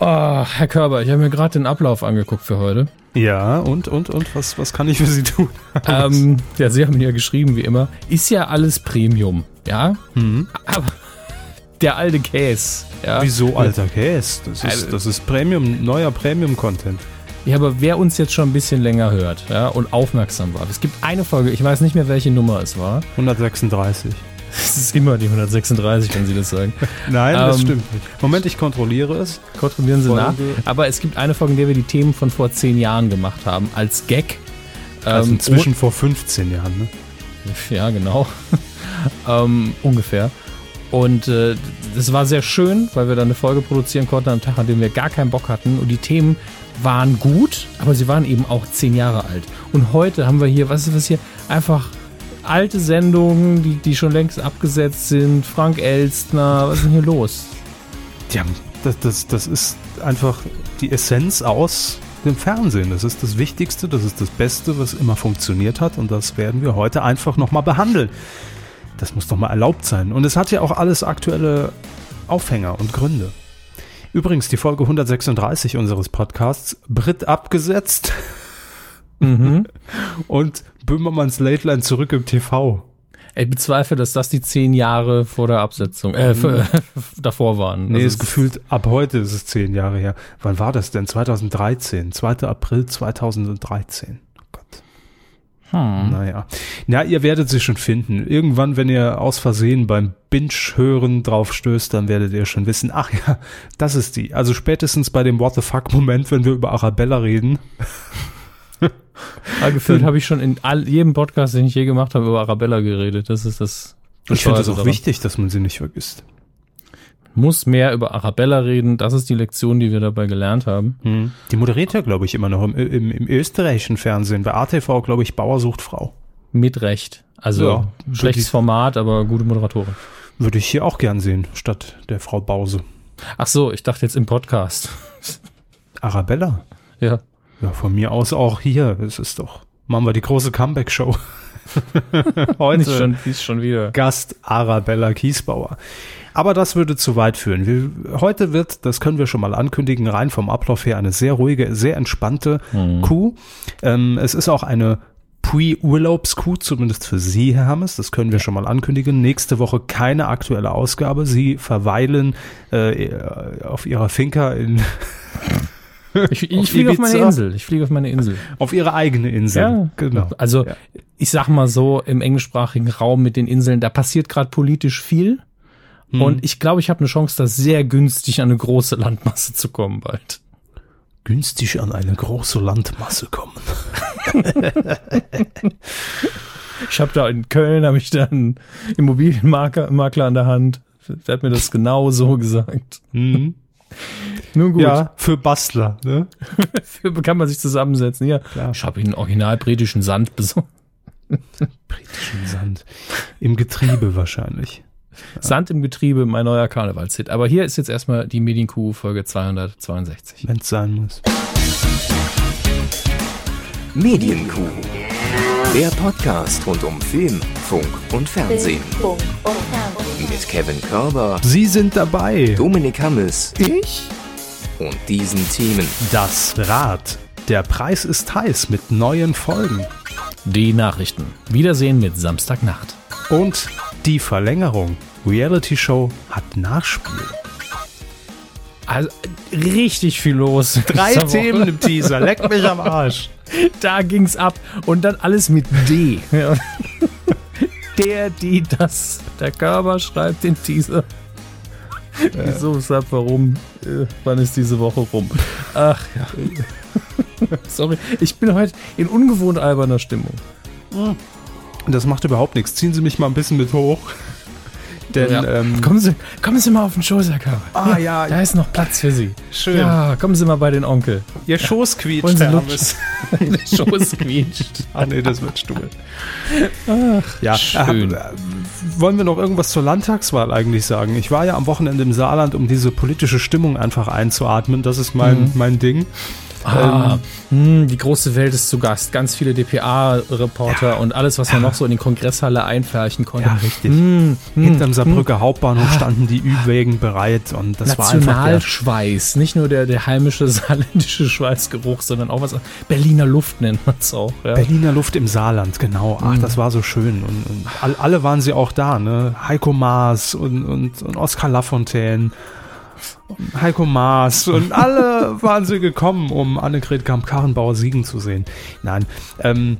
Oh, Herr Körber, ich habe mir gerade den Ablauf angeguckt für heute. Ja, und, und, und, was, was kann ich für Sie tun? Ähm, ja, Sie haben ja geschrieben, wie immer. Ist ja alles Premium, ja? Mhm. Aber der alte Käse, ja? Wieso alter Käse? Das ist, Also- das ist Premium, neuer Premium-Content. Ja, aber wer uns jetzt schon ein bisschen länger hört, ja, und aufmerksam war. Es gibt eine Folge, ich weiß nicht mehr, welche Nummer es war. 136. Es ist immer die 136, wenn Sie das sagen. Nein, das Ähm, stimmt nicht. Moment, ich kontrolliere es. Kontrollieren Sie Folge- nach. Aber es gibt eine Folge, in der wir die Themen von vor zehn Jahren gemacht haben, als Gag. Also Ähm, inzwischen vor 15 Jahren, ne? Ja, genau. ähm, ungefähr. Und äh, das war sehr schön, weil wir dann eine Folge produzieren konnten am Tag, an dem wir gar keinen Bock hatten. Und die Themen waren gut, aber sie waren eben auch zehn Jahre alt. Und heute haben wir hier, was ist was hier? Einfach alte Sendungen, die, die schon längst abgesetzt sind. Frank Elstner, was ist denn hier los? Ja, das, das, das ist einfach die Essenz aus dem Fernsehen. Das ist das Wichtigste, das ist das Beste, was immer funktioniert hat. Und das werden wir heute einfach nochmal behandeln. Das muss doch mal erlaubt sein. Und es hat ja auch alles aktuelle Aufhänger und Gründe. Übrigens, die Folge 136 unseres Podcasts, Brit abgesetzt Mhm. und Böhmermanns Late Line zurück im TV. Ich bezweifle, dass das die zehn Jahre vor der Absetzung, äh, f- davor waren. Nee, Also ist gefühlt ab heute ist es zehn Jahre her. Wann war das denn? 2013. 2. April 2013. Oh Gott. Hm. Naja. Ja, ihr werdet sie schon finden. Irgendwann, wenn ihr aus Versehen beim Binge-Hören drauf stößt, dann werdet ihr schon wissen, ach ja, das ist die. Also spätestens bei dem What the fuck-Moment, wenn wir über Arabella reden. Aber gefühlt habe ich schon in all, jedem Podcast, den ich je gemacht habe, über Arabella geredet. Das ist das. Ich finde es auch daran. wichtig, dass man sie nicht vergisst. Muss mehr über Arabella reden. Das ist die Lektion, die wir dabei gelernt haben. Die moderiert ja, glaube ich, immer noch im, im, im österreichischen Fernsehen. Bei ATV, glaube ich, Bauer sucht Frau. Mit Recht. Also Ja, schlechtes Format, aber gute Moderatorin. Würde ich hier auch gern sehen, statt der Frau Bause. Ach so, ich dachte jetzt im Podcast. Arabella? ja. Ja, von mir aus auch hier. Es ist doch. Machen wir die große Comeback-Show. Heute Nicht schon, ist schon wieder. Gast Arabella Kiesbauer. Aber das würde zu weit führen. Wir, heute wird, das können wir schon mal ankündigen, rein vom Ablauf her eine sehr ruhige, sehr entspannte Kuh. Ähm, es ist auch eine Pre-Urlaubskuh, zumindest für Sie, Herr Hammes. Das können wir schon mal ankündigen. Nächste Woche keine aktuelle Ausgabe. Sie verweilen äh, auf Ihrer Finca in, Ich, ich fliege auf meine? Insel. Ich fliege auf meine Insel. auf Ihre eigene Insel. Ja, genau. Also, Ja. ich sag mal so, im englischsprachigen Raum mit den Inseln, da passiert gerade politisch viel. Hm. Und ich glaube, ich habe eine Chance, da sehr günstig an eine große Landmasse zu kommen bald. günstig an eine große Landmasse kommen. Ich habe da in Köln, habe ich da einen Immobilienmakler Makler an der Hand. Der hat mir das genau so gesagt. Nun gut. Ja, für Bastler. Ne? dafür kann man sich zusammensetzen. Ja, Klar. ich habe Ihnen original britischen Sand besorgt. Britischen Sand. Im Getriebe wahrscheinlich. Sand im Getriebe, mein neuer Karnevalshit. Aber hier ist jetzt erstmal die Medienkuh Folge 262. Wenn es sein muss. Medienkuh. Der Podcast rund um Film, Funk und Fernsehen. Funk und Fernsehen. Mit Kevin Körber, Sie sind dabei. Dominik Hammes Ich? und diesen Themen. Das Rad. Der Preis ist heiß mit neuen Folgen. Die Nachrichten. Wiedersehen mit Samstagnacht. Und die Verlängerung. Reality Show hat Nachspiel. Also richtig viel los. Drei. Themen im Teaser. Leck mich am Arsch. Da ging's ab. Und dann alles mit D. Ja. Der, die, das. Der Körper schreibt den Teaser. Wieso, weshalb, warum? Äh, Wann ist diese Woche rum? Ach ja. Sorry, ich bin heute in ungewohnt alberner Stimmung. Das macht überhaupt nichts. Ziehen Sie mich mal ein bisschen mit hoch. Denn, Ja. ähm, kommen, Sie, kommen Sie mal auf den Schoß, Herr Körber. Ah, ja. Da ist noch Platz für Sie. Schön. Ja, kommen Sie mal bei den Onkel. Ihr Schoß quietscht, Herr? Hammes. Der Schoß quietscht. Ah, nee, das wird stuhl. ja, schön. äh, wollen wir noch irgendwas zur Landtagswahl eigentlich sagen? Ich war ja am Wochenende im Saarland, um diese politische Stimmung einfach einzuatmen. Das ist mein, mein Ding. Ah, mh, die große Welt ist zu Gast. Ganz viele DPA-Reporter und alles, was man noch so in die Kongresshalle einfärchen konnte. Ja, richtig. Hm, hm, Hinterm Saarbrücker Hauptbahnhof standen die Ü-Wägen bereit und das war einfach der, Nationalschweiß. Nicht nur der, der heimische saarländische Schweißgeruch, sondern auch was. Berliner Luft nennt man es auch. Ja. Berliner Luft im Saarland, genau. Ach, das war so schön. Und, und all, alle waren sie auch da, ne? Heiko Maas und, und, und Oskar Lafontaine. Heiko Maas und alle waren sie gekommen, um Annegret Kamp-Karrenbauer siegen zu sehen. Nein, ähm,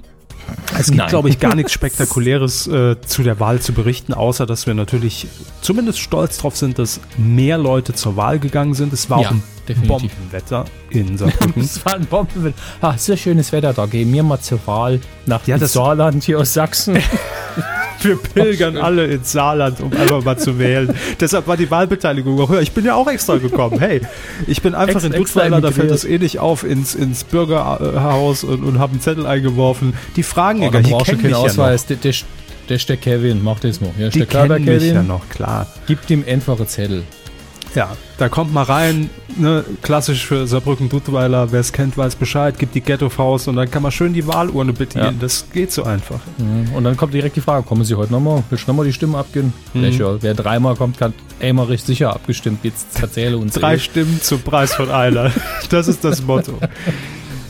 es gibt, glaube ich, gar nichts Spektakuläres äh, zu der Wahl zu berichten, außer dass wir natürlich zumindest stolz drauf sind, dass mehr Leute zur Wahl gegangen sind. Es war Ja, auch ein definitiv. Bombenwetter in Saarbrücken. Es war ein Bombenwetter. Ah, sehr schönes Wetter, da gehen wir mal zur Wahl nach ja, das- Saarland hier aus Sachsen. Wir pilgern alle ins Saarland, um einfach mal zu wählen. Deshalb war die Wahlbeteiligung auch höher. Ich bin ja auch extra gekommen. Hey, ich bin einfach Ex- in Dutzweiler, da fällt das eh nicht auf, ins, ins Bürgerhaus und, und habe einen Zettel eingeworfen. Die fragen ja Oh, gar da nicht, kennen keinen mich ja. Ausweis. Der, der, der ist der Kevin, mach das mal. Ja, ist Die der Kevin. ja noch, klar. Gibt ihm einfache Zettel. Ja, da kommt mal rein, ne, klassisch für Saarbrücken-Duttweiler, wer es kennt, weiß Bescheid, gibt die Ghetto-Faust und dann kann man schön die Wahlurne bedienen. Ja. Das geht so einfach. Mhm. Und dann kommt direkt die Frage, kommen Sie heute nochmal? Willst du nochmal die Stimmen abgeben? Mhm. Wer dreimal kommt, hat Emmerich sicher abgestimmt. Jetzt erzähle uns. Drei Stimmen zum Preis von einer. Das ist das Motto.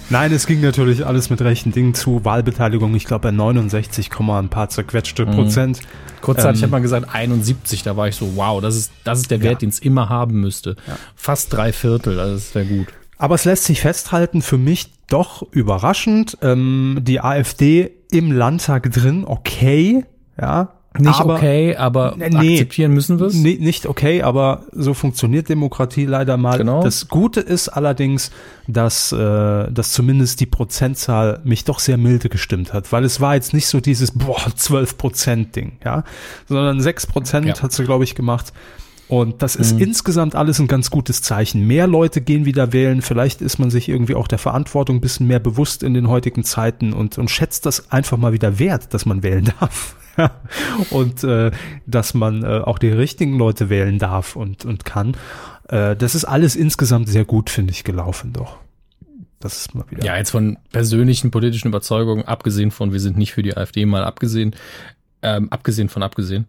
Nein, es ging natürlich alles mit rechten Dingen zu. Wahlbeteiligung, ich glaube, bei 69, ein paar zerquetschte Prozent. Kurzzeitig Ähm, hat man gesagt 71, da war ich so, wow, das ist, das ist der Wert, den es immer haben müsste. Fast drei Viertel, also das wäre gut. Aber es lässt sich festhalten, für mich doch überraschend. Ähm, die AfD im Landtag drin, okay, ja. Nicht aber, okay, aber Nee. akzeptieren müssen wir es. Nee, nicht okay, aber so funktioniert Demokratie leider mal. Genau. Das Gute ist allerdings, dass, äh, dass zumindest die Prozentzahl mich doch sehr milde gestimmt hat, weil es war jetzt nicht so dieses boah 12 Prozent Ding, ja, sondern 6 Prozent Ja. hat sie glaube ich gemacht. Und das ist Mhm. insgesamt alles ein ganz gutes Zeichen. Mehr Leute gehen wieder wählen. Vielleicht ist man sich irgendwie auch der Verantwortung ein bisschen mehr bewusst in den heutigen Zeiten und, und schätzt das einfach mal wieder wert, dass man wählen darf. Und äh, dass man äh, auch die richtigen Leute wählen darf und, und kann. Äh, das ist alles insgesamt sehr gut, finde ich, gelaufen doch. Das ist mal wieder. Ja, jetzt von persönlichen politischen Überzeugungen, abgesehen von, wir sind nicht für die AfD, mal abgesehen, ähm, abgesehen von abgesehen,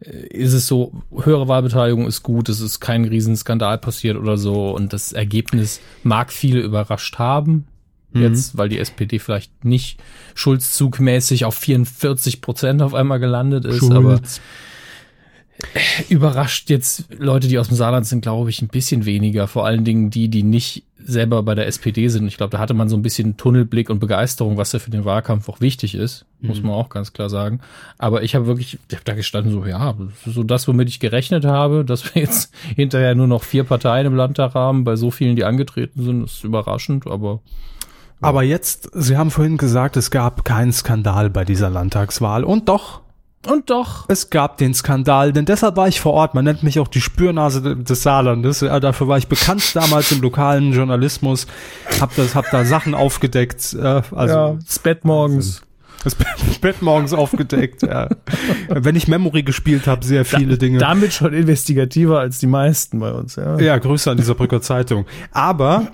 äh, ist es so, höhere Wahlbeteiligung ist gut, es ist kein Riesenskandal passiert oder so und das Ergebnis mag viele überrascht haben. Jetzt, weil die SPD vielleicht nicht schulzzugmäßig auf 44 Prozent auf einmal gelandet ist, aber überrascht jetzt Leute, die aus dem Saarland sind, glaube ich, ein bisschen weniger. Vor allen Dingen die, die nicht selber bei der SPD sind. Ich glaube, da hatte man so ein bisschen Tunnelblick und Begeisterung, was ja für den Wahlkampf auch wichtig ist, muss man auch ganz klar sagen. Aber ich habe wirklich, ich habe da gestanden so, ja, so das, womit ich gerechnet habe, dass wir jetzt hinterher nur noch vier Parteien im Landtag haben, bei so vielen, die angetreten sind, ist überraschend, aber Aber jetzt, Sie haben vorhin gesagt, es gab keinen Skandal bei dieser Landtagswahl. Und doch, und doch. es gab den Skandal, denn deshalb war ich vor Ort. Man nennt mich auch die Spürnase de- des Saarlandes. Dafür war ich bekannt damals im lokalen Journalismus. Hab das, hab da Sachen aufgedeckt. Äh, also ja, das Bett morgens. Das Bett morgens aufgedeckt. Ja. Wenn ich Memory gespielt habe, sehr viele Dinge. Damit schon investigativer als die meisten bei uns, ja. Ja, Grüße an dieser Brücker Zeitung. Aber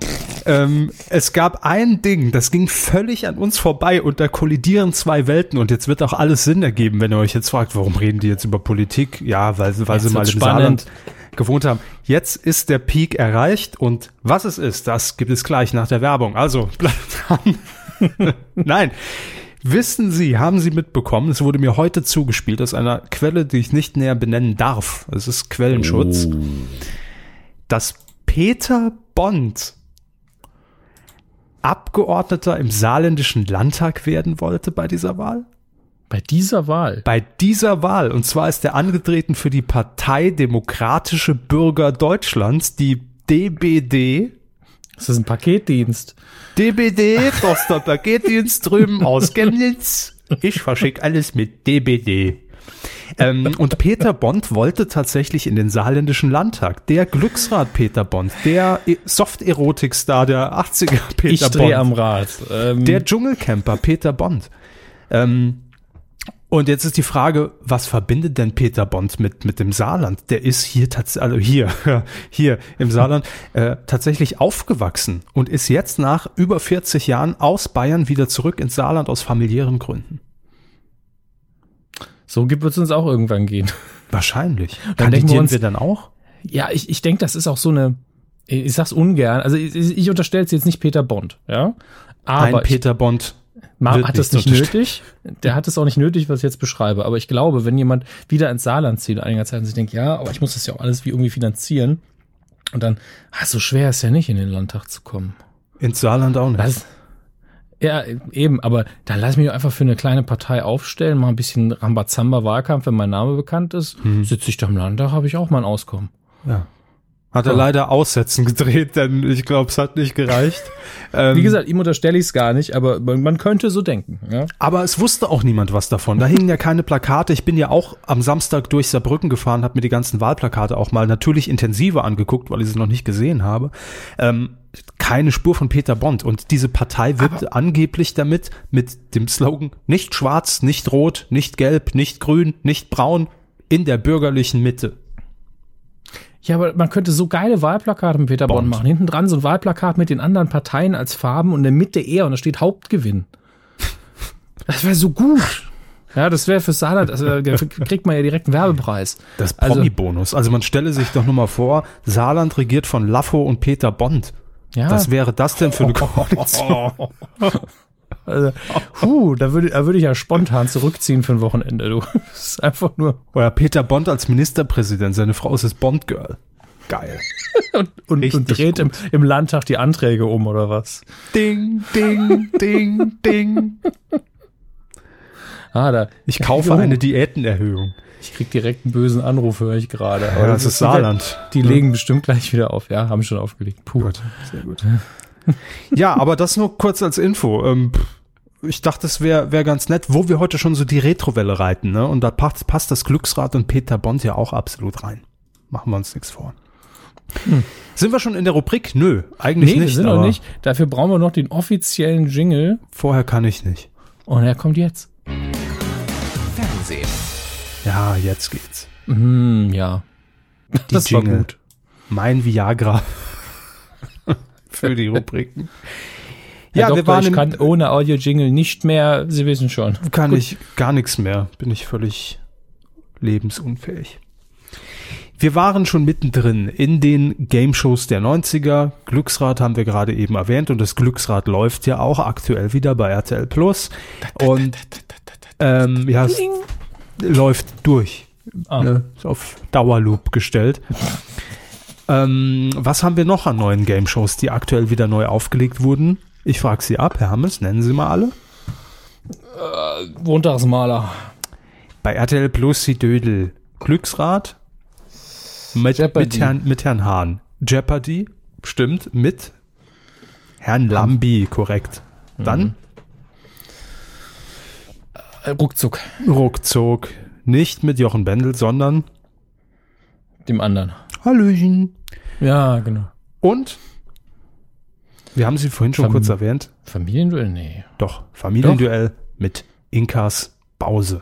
ähm, es gab ein Ding, das ging völlig an uns vorbei und da kollidieren zwei Welten und jetzt wird auch alles Sinn ergeben, wenn ihr euch jetzt fragt, warum reden die jetzt über Politik? Ja, weil, weil Jetzt sie mal im spannend. Saarland gewohnt haben. Jetzt ist der Peak erreicht und was es ist, das gibt es gleich nach der Werbung. Also bleibt dran. Nein. Wissen Sie, haben Sie mitbekommen, es wurde mir heute zugespielt aus einer Quelle, die ich nicht näher benennen darf. Es ist Quellenschutz dass Peter Bond Abgeordneter im saarländischen Landtag werden wollte bei dieser Wahl? Bei dieser Wahl. Bei dieser Wahl. Und zwar ist er angetreten für die Partei Demokratische Bürger Deutschlands, die DBD. Das ist ein Paketdienst. DBD, das ist der Paketdienst drüben aus Chemnitz. Ich verschicke alles mit DBD. Ähm, und Peter Bond wollte tatsächlich in den saarländischen Landtag. Der Glücksrad Peter Bond, der E- Soft-Erotik-Star der 80er Peter ich Bond. drehe am Rad. Ähm, Der Dschungelcamper Peter Bond. Ähm, Und jetzt ist die Frage, was verbindet denn Peter Bond mit, mit dem Saarland? Der ist hier tatsächlich, also hier, hier im Saarland, äh, tatsächlich aufgewachsen und ist jetzt nach über 40 Jahren aus Bayern wieder zurück ins Saarland aus familiären Gründen. So wird es uns auch irgendwann gehen. Wahrscheinlich. Dann denken wir Kandidieren uns- wir dann auch? Ja, ich, ich denke, das ist auch so eine, ich sag's ungern, also ich, ich unterstelle jetzt nicht Peter Bond, ja. Aber Ein Peter Bond. Ma wird hat es nicht nötig. Der hat es auch nicht nötig, was ich jetzt beschreibe. Aber ich glaube, wenn jemand wieder ins Saarland zieht einiger Zeit und sich denkt, ja, aber ich muss das ja auch alles wie irgendwie finanzieren. Und dann, ah, so schwer ist ja nicht, in den Landtag zu kommen. Ins Saarland auch nicht. Was? Ja, eben, aber dann lass mich einfach für eine kleine Partei aufstellen, mal ein bisschen Rambazamba-Wahlkampf, wenn mein Name bekannt ist. Sitze ich da im Landtag, habe ich auch mein Auskommen. Ja. Hat er Ja. leider Aussetzen gedreht, denn ich glaube, es hat nicht gereicht. Ähm, Wie gesagt, ihm unterstelle ich es gar nicht, aber man, könnte so denken. Ja? Aber es wusste auch niemand was davon. Da hingen ja keine Plakate. Ich bin ja auch am Samstag durch Saarbrücken gefahren, habe mir die ganzen Wahlplakate auch mal natürlich intensiver angeguckt, weil ich sie noch nicht gesehen habe. Ähm, keine Spur von Peter Bond. Und diese Partei wirbt angeblich damit mit dem Slogan nicht schwarz, nicht rot, nicht gelb, nicht grün, nicht braun, in der bürgerlichen Mitte. Ja, aber man könnte so geile Wahlplakate mit Peter Bond, Bond. machen. Hinten dran so ein Wahlplakat mit den anderen Parteien als Farben und in der Mitte er und da steht Hauptgewinn. Das wäre so gut. Ja, das wäre für Saarland, also da kriegt man ja direkt einen Werbepreis. Das Also- Promi-Bonus. Also man stelle sich doch nur mal vor, Saarland regiert von Laffo und Peter Bond. Ja. Was wäre das denn für eine Koalition? Also, puh, da würde da würde ich ja spontan zurückziehen für ein Wochenende, du. Das ist einfach nur. Oder Peter Bond als Ministerpräsident, seine Frau ist das Bond-Girl. Geil. Und, und, und dreht im, im Landtag die Anträge um, oder was? Ding, ding, ding, ding. Ah, da. Ich kaufe eine Diätenerhöhung. Ich krieg direkt einen bösen Anruf, höre ich gerade. Ja, das ist Saarland. Die legen bestimmt gleich wieder auf. Ja, haben schon aufgelegt. Puh. sehr gut. Ja, aber das nur kurz als Info. Ähm, ich dachte, es wäre wär ganz nett, wo wir heute schon so die Retrowelle reiten, ne? Und da passt, passt das Glücksrad und Peter Bond ja auch absolut rein. Machen wir uns nichts vor. Sind wir schon in der Rubrik? Nö, eigentlich Nee, nicht. wir sind noch nicht. Dafür brauchen wir noch den offiziellen Jingle. Vorher kann ich nicht. Und er kommt jetzt. Fernsehen. Ja, jetzt geht's. Hm, ja. Die das Jingle. war gut. Mein Viagra für die Rubriken. Herr Ja, wir Doktor, waren ich kann ohne Audio-Jingle nicht mehr, Sie wissen schon. kann ich gar nichts mehr. Bin ich völlig lebensunfähig. Wir waren schon mittendrin in den Game-Shows der 90er. Glücksrad haben wir gerade eben erwähnt und das Glücksrad läuft ja auch aktuell wieder bei RTL Plus. Und ähm, ja, es läuft durch. Ah. Ne, ist auf Dauerloop gestellt. ähm, was haben wir noch an neuen Game-Shows, die aktuell wieder neu aufgelegt wurden? Ich frage Sie ab, Herr Hammes, nennen Sie mal alle. Montagsmaler. Bei RTL Plus die Dödel. Glücksrad mit, mit, Herrn, mit Herrn Hahn. Jeopardy, stimmt, mit Herrn Lambi, korrekt. Dann Äh, ruckzuck. ruckzuck, nicht mit Jochen Bendel, sondern Dem anderen. Hallöchen. Ja, genau. Und wir haben sie vorhin schon Fam- kurz erwähnt. Familienduell? Nee. Doch, Familienduell mit Inkas Bause.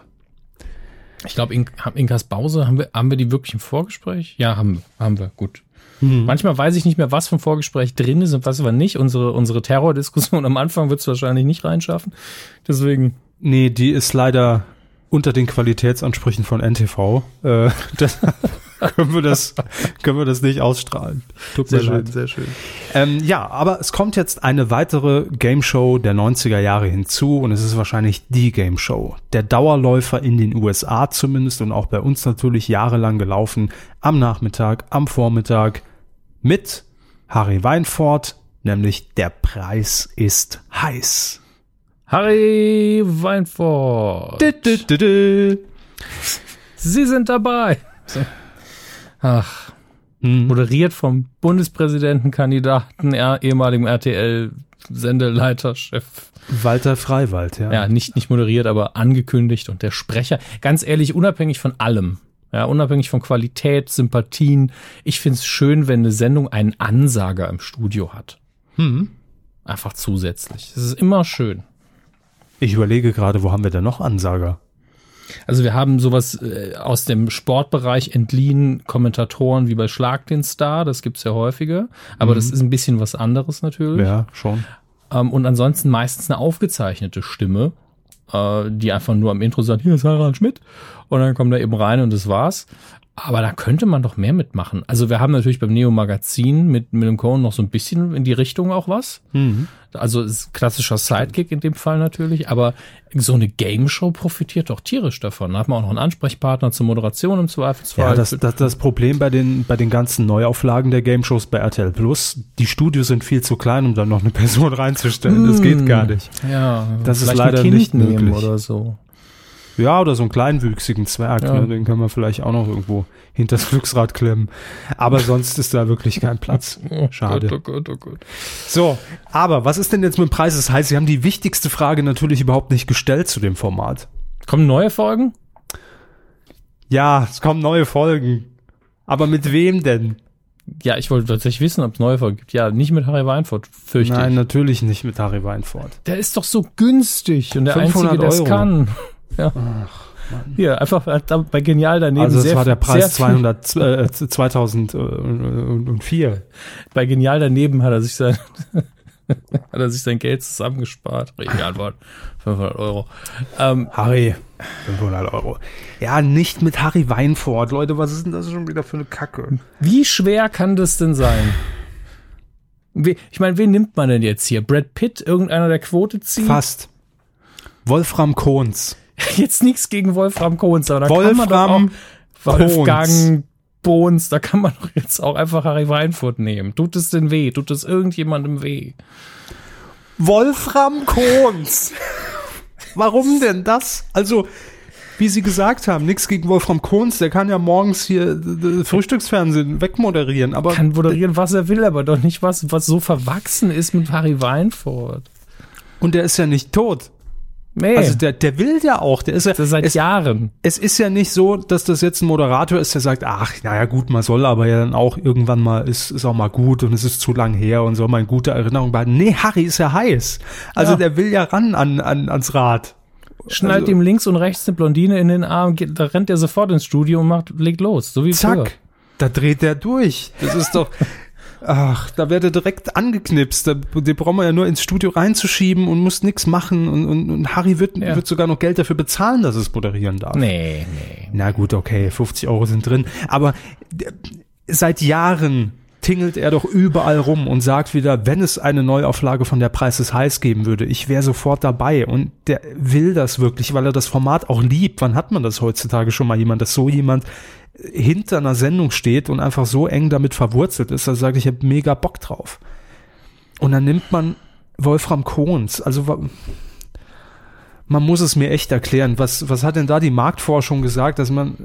Ich glaube, In Inkas Bause, haben wir, haben wir die wirklich im Vorgespräch? Ja, haben wir. Haben wir. Gut. Mhm. Manchmal weiß ich nicht mehr, was vom Vorgespräch drin ist und was aber nicht. Unsere, unsere Terrordiskussion am Anfang wird es wahrscheinlich nicht reinschaffen. Deswegen. Nee, die ist leider unter den Qualitätsansprüchen von NTV. Äh, können wir das, können wir das nicht ausstrahlen. Tut mir leid. sehr schön. Ähm, ja, aber es kommt jetzt eine weitere Game Show der 90er Jahre hinzu und es ist wahrscheinlich die Game Show. Der Dauerläufer in den USA zumindest und auch bei uns natürlich jahrelang gelaufen. Am Nachmittag, am Vormittag mit Harry Weinfurt, nämlich Der Preis ist heiß. Harry dü. Sie sind dabei. Ach, Hm. moderiert vom Bundespräsidentenkandidaten, ehemaligen RTL-Sendeleiterchef. Walter Freiwald, ja. Ja, nicht, nicht moderiert, aber angekündigt und der Sprecher. Ganz ehrlich, unabhängig von allem. Ja, unabhängig von Qualität, Sympathien. Ich find's schön, wenn eine Sendung einen Ansager im Studio hat. Hm. Einfach zusätzlich. Das ist immer schön. Ich überlege gerade, wo haben wir denn noch Ansager? Also wir haben sowas äh, aus dem Sportbereich entliehen, Kommentatoren wie bei Schlag den Star, das gibt's ja häufiger, aber das ist ein bisschen was anderes natürlich. Ja, schon. Ähm, und ansonsten meistens eine aufgezeichnete Stimme, äh, die einfach nur am Intro sagt, hier ist Harald Schmidt. Und dann kommt er eben rein und das war's. Aber da könnte man doch mehr mitmachen. Also wir haben natürlich beim Neo Magazin mit, mit dem Cohen noch so ein bisschen in die Richtung auch was. Also ist klassischer Sidekick in dem Fall natürlich. Aber so eine Game Show profitiert doch tierisch davon. Da hat man auch noch einen Ansprechpartner zur Moderation im Zweifelsfall. Ja, das, das, das Problem bei den, bei den ganzen Neuauflagen der Game Shows bei RTL Plus, die Studios sind viel zu klein, um da noch eine Person reinzustellen. Das geht gar nicht. ja, das ist leider nicht nehmen möglich. oder so. Ja, oder so einen kleinwüchsigen Zwerg, Ja. ne? den kann man vielleicht auch noch irgendwo hinters Glücksrad klemmen. Aber sonst ist da wirklich kein Platz. Schade. Oh Gott, oh Gott, oh Gott. So, aber was ist denn jetzt mit dem Preis? Das heißt, Sie haben die wichtigste Frage natürlich überhaupt nicht gestellt zu dem Format. Kommen neue Folgen? Ja, es kommen neue Folgen. Aber mit wem denn? Ja, ich wollte tatsächlich wissen, ob es neue Folgen gibt. Ja, nicht mit Harry Weinfurt, fürchte Nein, ich. natürlich nicht mit Harry Weinfurt. Der ist doch so günstig und der 500 Einzige, der es kann. Ja. Hier, einfach da bei Genial daneben. Also das sehr- war der Preis sehr viel- 200, äh, 2004. Bei Genial daneben hat er sich sein, hat er sich sein Geld zusammengespart. Richtige Antwort. 500 Euro. Ähm, Harry, 500 Euro. Ja, nicht mit Harry Weinfurt. Leute, was ist denn das schon wieder für eine Kacke? wie schwer kann das denn sein? Ich meine, wen nimmt man denn jetzt hier? Brad Pitt, irgendeiner der Quote zieht? Fast. Wolfram Kohns. Jetzt nichts gegen Wolfram Kohns, aber da kann man doch auch Wolfram Wolfgang Bohns, da kann man doch jetzt auch einfach Harry Weinfurt nehmen. Tut es denn weh? Tut es irgendjemandem weh? Wolfram Kohns. Warum denn das? Also, wie Sie gesagt haben, nichts gegen Wolfram Kohns, der kann ja morgens hier äh, Frühstücksfernsehen wegmoderieren, aber Kann moderieren, was er will, aber doch nicht was, was so verwachsen ist mit Harry Weinfurt. und der ist ja nicht tot. Nee, Also der, der will ja auch, der ist ja seit es, Jahren. es ist ja nicht so, dass das jetzt ein Moderator ist, der sagt, ach, naja gut, man soll aber ja dann auch irgendwann mal, ist, ist auch mal gut und es ist zu lang her und soll mal in gute Erinnerung behalten. Nee, Harry ist ja heiß. Also Ja. der will ja ran an, an, ans Rad. Schnallt Also- ihm links und rechts eine Blondine in den Arm, geht, da rennt er sofort ins Studio und macht, legt los, so wie früher. Zack, da dreht der durch. Das ist doch, ach, da wird er direkt angeknipst. Da, den brauchen wir ja nur ins Studio reinzuschieben und muss nichts machen und, und, und Harry wird, Ja. wird sogar noch Geld dafür bezahlen, dass es moderieren darf. Nee, nee. Na gut, okay, 50 Euro sind drin. Aber d- seit Jahren tingelt er doch überall rum und sagt wieder, wenn es eine Neuauflage von der Preis ist heiß geben würde, ich wäre sofort dabei. Und der will das wirklich, weil er das Format auch liebt. Wann hat man das heutzutage schon mal jemand, dass so jemand hinter einer Sendung steht und einfach so eng damit verwurzelt ist, dass er sagt, ich habe mega Bock drauf. Und dann nimmt man Wolfram Kohns, also man muss es mir echt erklären. Was, was hat denn da die Marktforschung gesagt, dass man.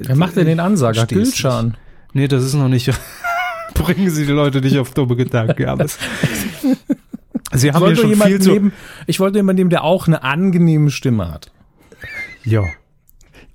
äh, Wer macht denn den Ansager? Gülcan. Nee, das ist noch nicht. Bringen Sie die Leute nicht auf dumme Gedanken. Ja, Sie haben ja schon jemanden viel zu. nehmen, ich wollte jemanden nehmen, der auch eine angenehme Stimme hat. Ja.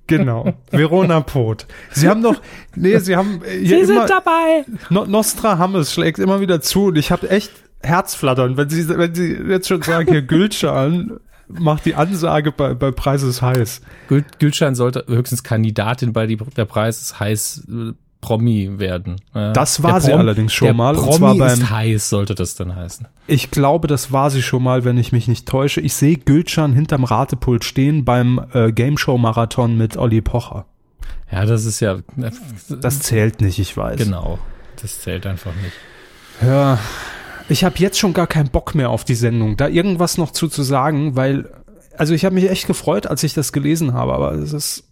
Genau. Verona Pot. Sie haben doch, nee, Sie haben äh, hier immer, dabei. no, Nostra Hammes schlägt immer wieder zu und ich habe echt Herzflattern, wenn Sie, wenn Sie jetzt schon sagen, hier Gülcan macht die Ansage bei, bei Preis ist heiß. Gül Gülcan sollte höchstens Kandidatin bei die, der Preis ist heiß äh, Promi werden. Ja. Das war Der sie allerdings schon der mal, und Promi zwar beim- ist heiß, sollte das dann heißen. Ich glaube, das war sie schon mal, wenn ich mich nicht täusche. Ich sehe Gülcan hinterm Ratepult stehen beim äh, Game Show Marathon mit Olli Pocher. Ja, das ist ja Das zählt nicht, ich weiß. genau. Das zählt einfach nicht. Ja, ich habe jetzt schon gar keinen Bock mehr auf die Sendung, da irgendwas noch zu, zu sagen, weil, also ich habe mich echt gefreut, als ich das gelesen habe, aber es ist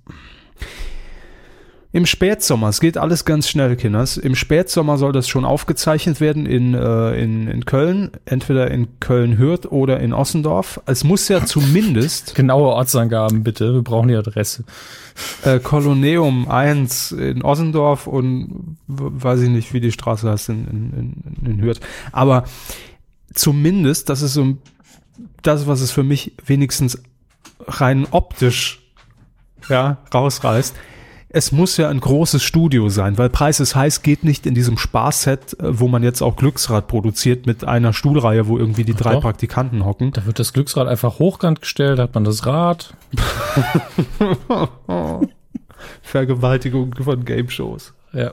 im Spätsommer, es geht alles ganz schnell, Kinders. Im Spätsommer soll das schon aufgezeichnet werden in, äh, in, in Köln, entweder in Köln-Hürth oder in Ossendorf. Es muss ja zumindest Genaue Ortsangaben bitte. Wir brauchen die Adresse. äh, Koloneum 1 in Ossendorf und weiß ich nicht, wie die Straße heißt in, in, in, in Hürth. Aber zumindest, das ist so das, was es für mich wenigstens rein optisch ja, rausreißt. Es muss ja ein großes Studio sein, weil Preis ist heiß geht nicht in diesem Spaßset, äh, wo man jetzt auch Glücksrad produziert mit einer Stuhlreihe, wo irgendwie die drei doch. Praktikanten hocken. Da wird das Glücksrad einfach hochkant gestellt, hat man das Rad. Vergewaltigung von Game Shows. Ja.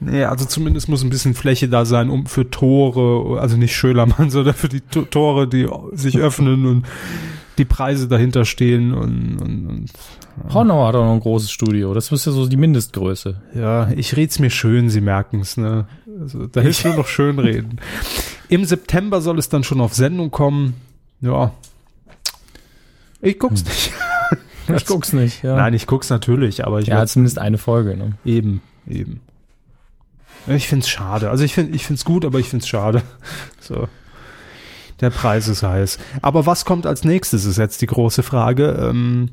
Nee, also zumindest muss ein bisschen Fläche da sein, um für Tore, also nicht Schölermann, sondern für die Tore, die sich öffnen und die Preise dahinter stehen und, und, und Honor hat auch noch ein großes Studio. Das ist ja so die Mindestgröße. Ja, ich red's mir schön, Sie merken's, ne? Also, da hilft nur noch schön reden. Im September soll es dann schon auf Sendung kommen. Ja. Ich guck's nicht. Ich guck's nicht, ja. Nein, ich guck's natürlich, aber ich ja, zumindest eine Folge, ne? eben, eben. Ich find's schade. Also ich find, ich find's gut, aber ich find's schade. So. Der Preis ist heiß. Aber was kommt als nächstes, ist jetzt die große Frage. Ähm,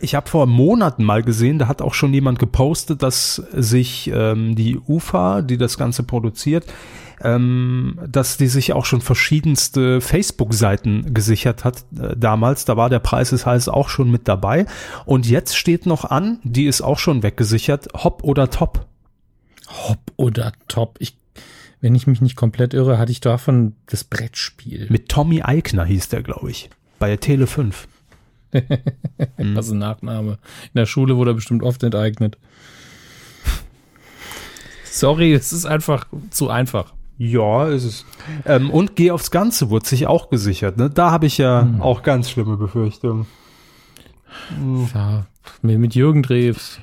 ich habe vor Monaten mal gesehen, da hat auch schon jemand gepostet, dass sich ähm, die UFA, die das Ganze produziert, ähm, dass die sich auch schon verschiedenste Facebook-Seiten gesichert hat äh, damals. Da war der Preis ist heiß auch schon mit dabei. Und jetzt steht noch an, die ist auch schon weggesichert, Hop oder Top. Hop oder Top. Ich, wenn ich mich nicht komplett irre, hatte ich davon das Brettspiel. Mit Tommy Eigner hieß der, glaube ich. Bei Tele 5. Was ist ein Nachname? In der Schule wurde er bestimmt oft enteignet. Sorry, es ist einfach zu einfach. Ja, ist es. Ähm, und Geh aufs Ganze wurde sich auch gesichert. Ne? Da habe ich ja auch ganz schlimme Befürchtungen. Ja, mit mit Jürgen Drews.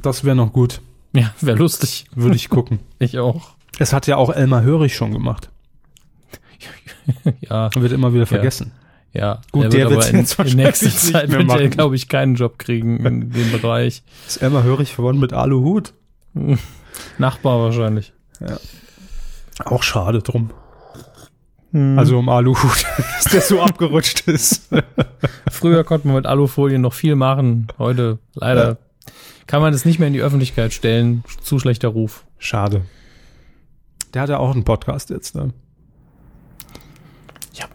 Das wäre noch gut. Ja, wäre lustig. Würde ich gucken. Ich auch. Es hat ja auch Elmar Hörig schon gemacht. Ja, Wird immer wieder vergessen. ja. Gut, Er der wird aber in, jetzt in wahrscheinlich nächster Zeit wird glaube ich, keinen Job kriegen in dem Bereich. Ist Elmar Hörig verwandt mit Aluhut? Nachbar wahrscheinlich. Auch schade drum. Also um Aluhut, dass der so abgerutscht ist. Früher konnte man mit Alufolien noch viel machen. Heute leider kann man das nicht mehr in die Öffentlichkeit stellen. Zu schlechter Ruf. Schade. Der hat ja auch einen Podcast jetzt, ne? Ja.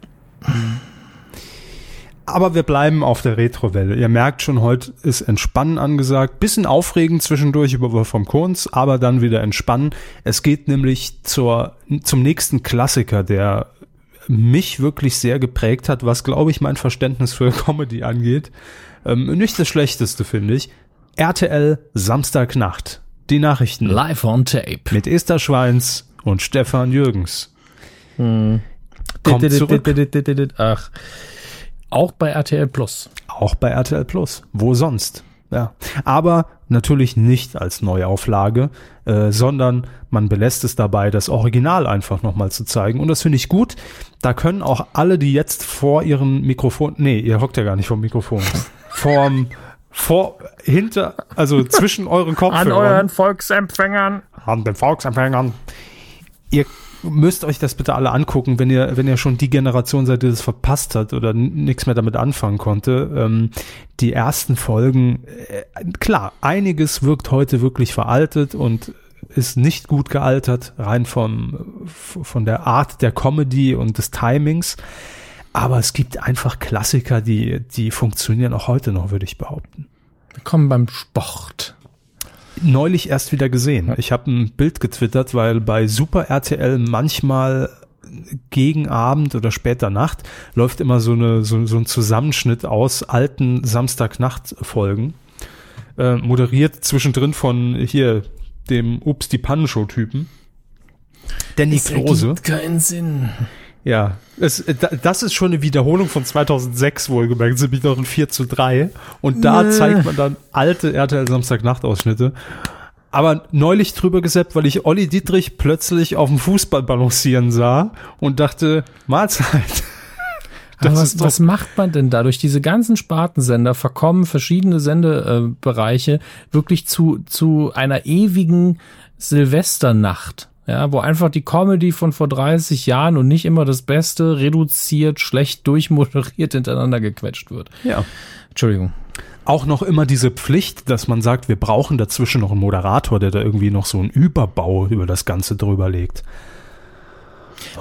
Aber wir bleiben auf der Retrowelle. Ihr merkt schon, heute ist Entspannen angesagt. Bisschen aufregend zwischendurch über Wolfram Kohns, aber dann wieder entspannen. Es geht nämlich zur, zum nächsten Klassiker, der mich wirklich sehr geprägt hat, was, glaube ich, mein Verständnis für Comedy angeht. Ähm, nicht das Schlechteste, finde ich. RTL Samstagnacht. Die Nachrichten Live on Tape. mit Esther Schweins und Stefan Jürgens. Kommt zurück. Ach. Auch bei RTL Plus. Auch bei RTL Plus. Wo sonst? Ja. Aber natürlich nicht als Neuauflage, äh, sondern man belässt es dabei, das Original einfach nochmal zu zeigen. Und das finde ich gut. Da können auch alle, die jetzt vor ihren Mikrofon, nee, ihr hockt ja gar nicht vom Mikrofon, vorm, vor, hinter, also zwischen euren Kopfhörern. Volksempfängern. an den Volksempfängern. Ihr müsst euch das bitte alle angucken, wenn ihr, wenn ihr schon die Generation seid, die das verpasst hat oder nichts mehr damit anfangen konnte. Ähm, die ersten Folgen, äh, klar, einiges wirkt heute wirklich veraltet und ist nicht gut gealtert, rein vom, von der Art der Comedy und des Timings. Aber es gibt einfach Klassiker, die, die funktionieren auch heute noch, würde ich behaupten Willkommen beim Sport. Neulich erst wieder gesehen. Ich habe ein Bild getwittert, weil bei Super RTL manchmal gegen Abend oder später Nacht läuft immer so, eine, so, so ein Zusammenschnitt aus alten Samstagnacht-Folgen. Äh, moderiert zwischendrin von hier dem Ups die Pannenshow-Typen. Danny Klose. ergibt keinen Sinn. Ja, es, äh, da- das ist schon eine Wiederholung von 2006 wohlgemerkt, sind nämlich noch ein 4 zu 3. Und da Nee. zeigt man dann alte RTL Samstagnacht-Ausschnitte. Aber neulich drüber gesappt, weil ich Olli Dietrich plötzlich auf dem Fußball balancieren sah und dachte, Mahlzeit. Das Aber was, was macht man denn da? Durch diese ganzen Spartensender verkommen verschiedene Sendebereiche wirklich zu, zu einer ewigen Silvesternacht. Ja, wo einfach die Comedy von vor 30 Jahren und nicht immer das Beste reduziert, schlecht durchmoderiert hintereinander gequetscht wird. Ja. Entschuldigung. Auch noch immer diese Pflicht, dass man sagt, wir brauchen dazwischen noch einen Moderator, der da irgendwie noch so einen Überbau über das Ganze drüber legt.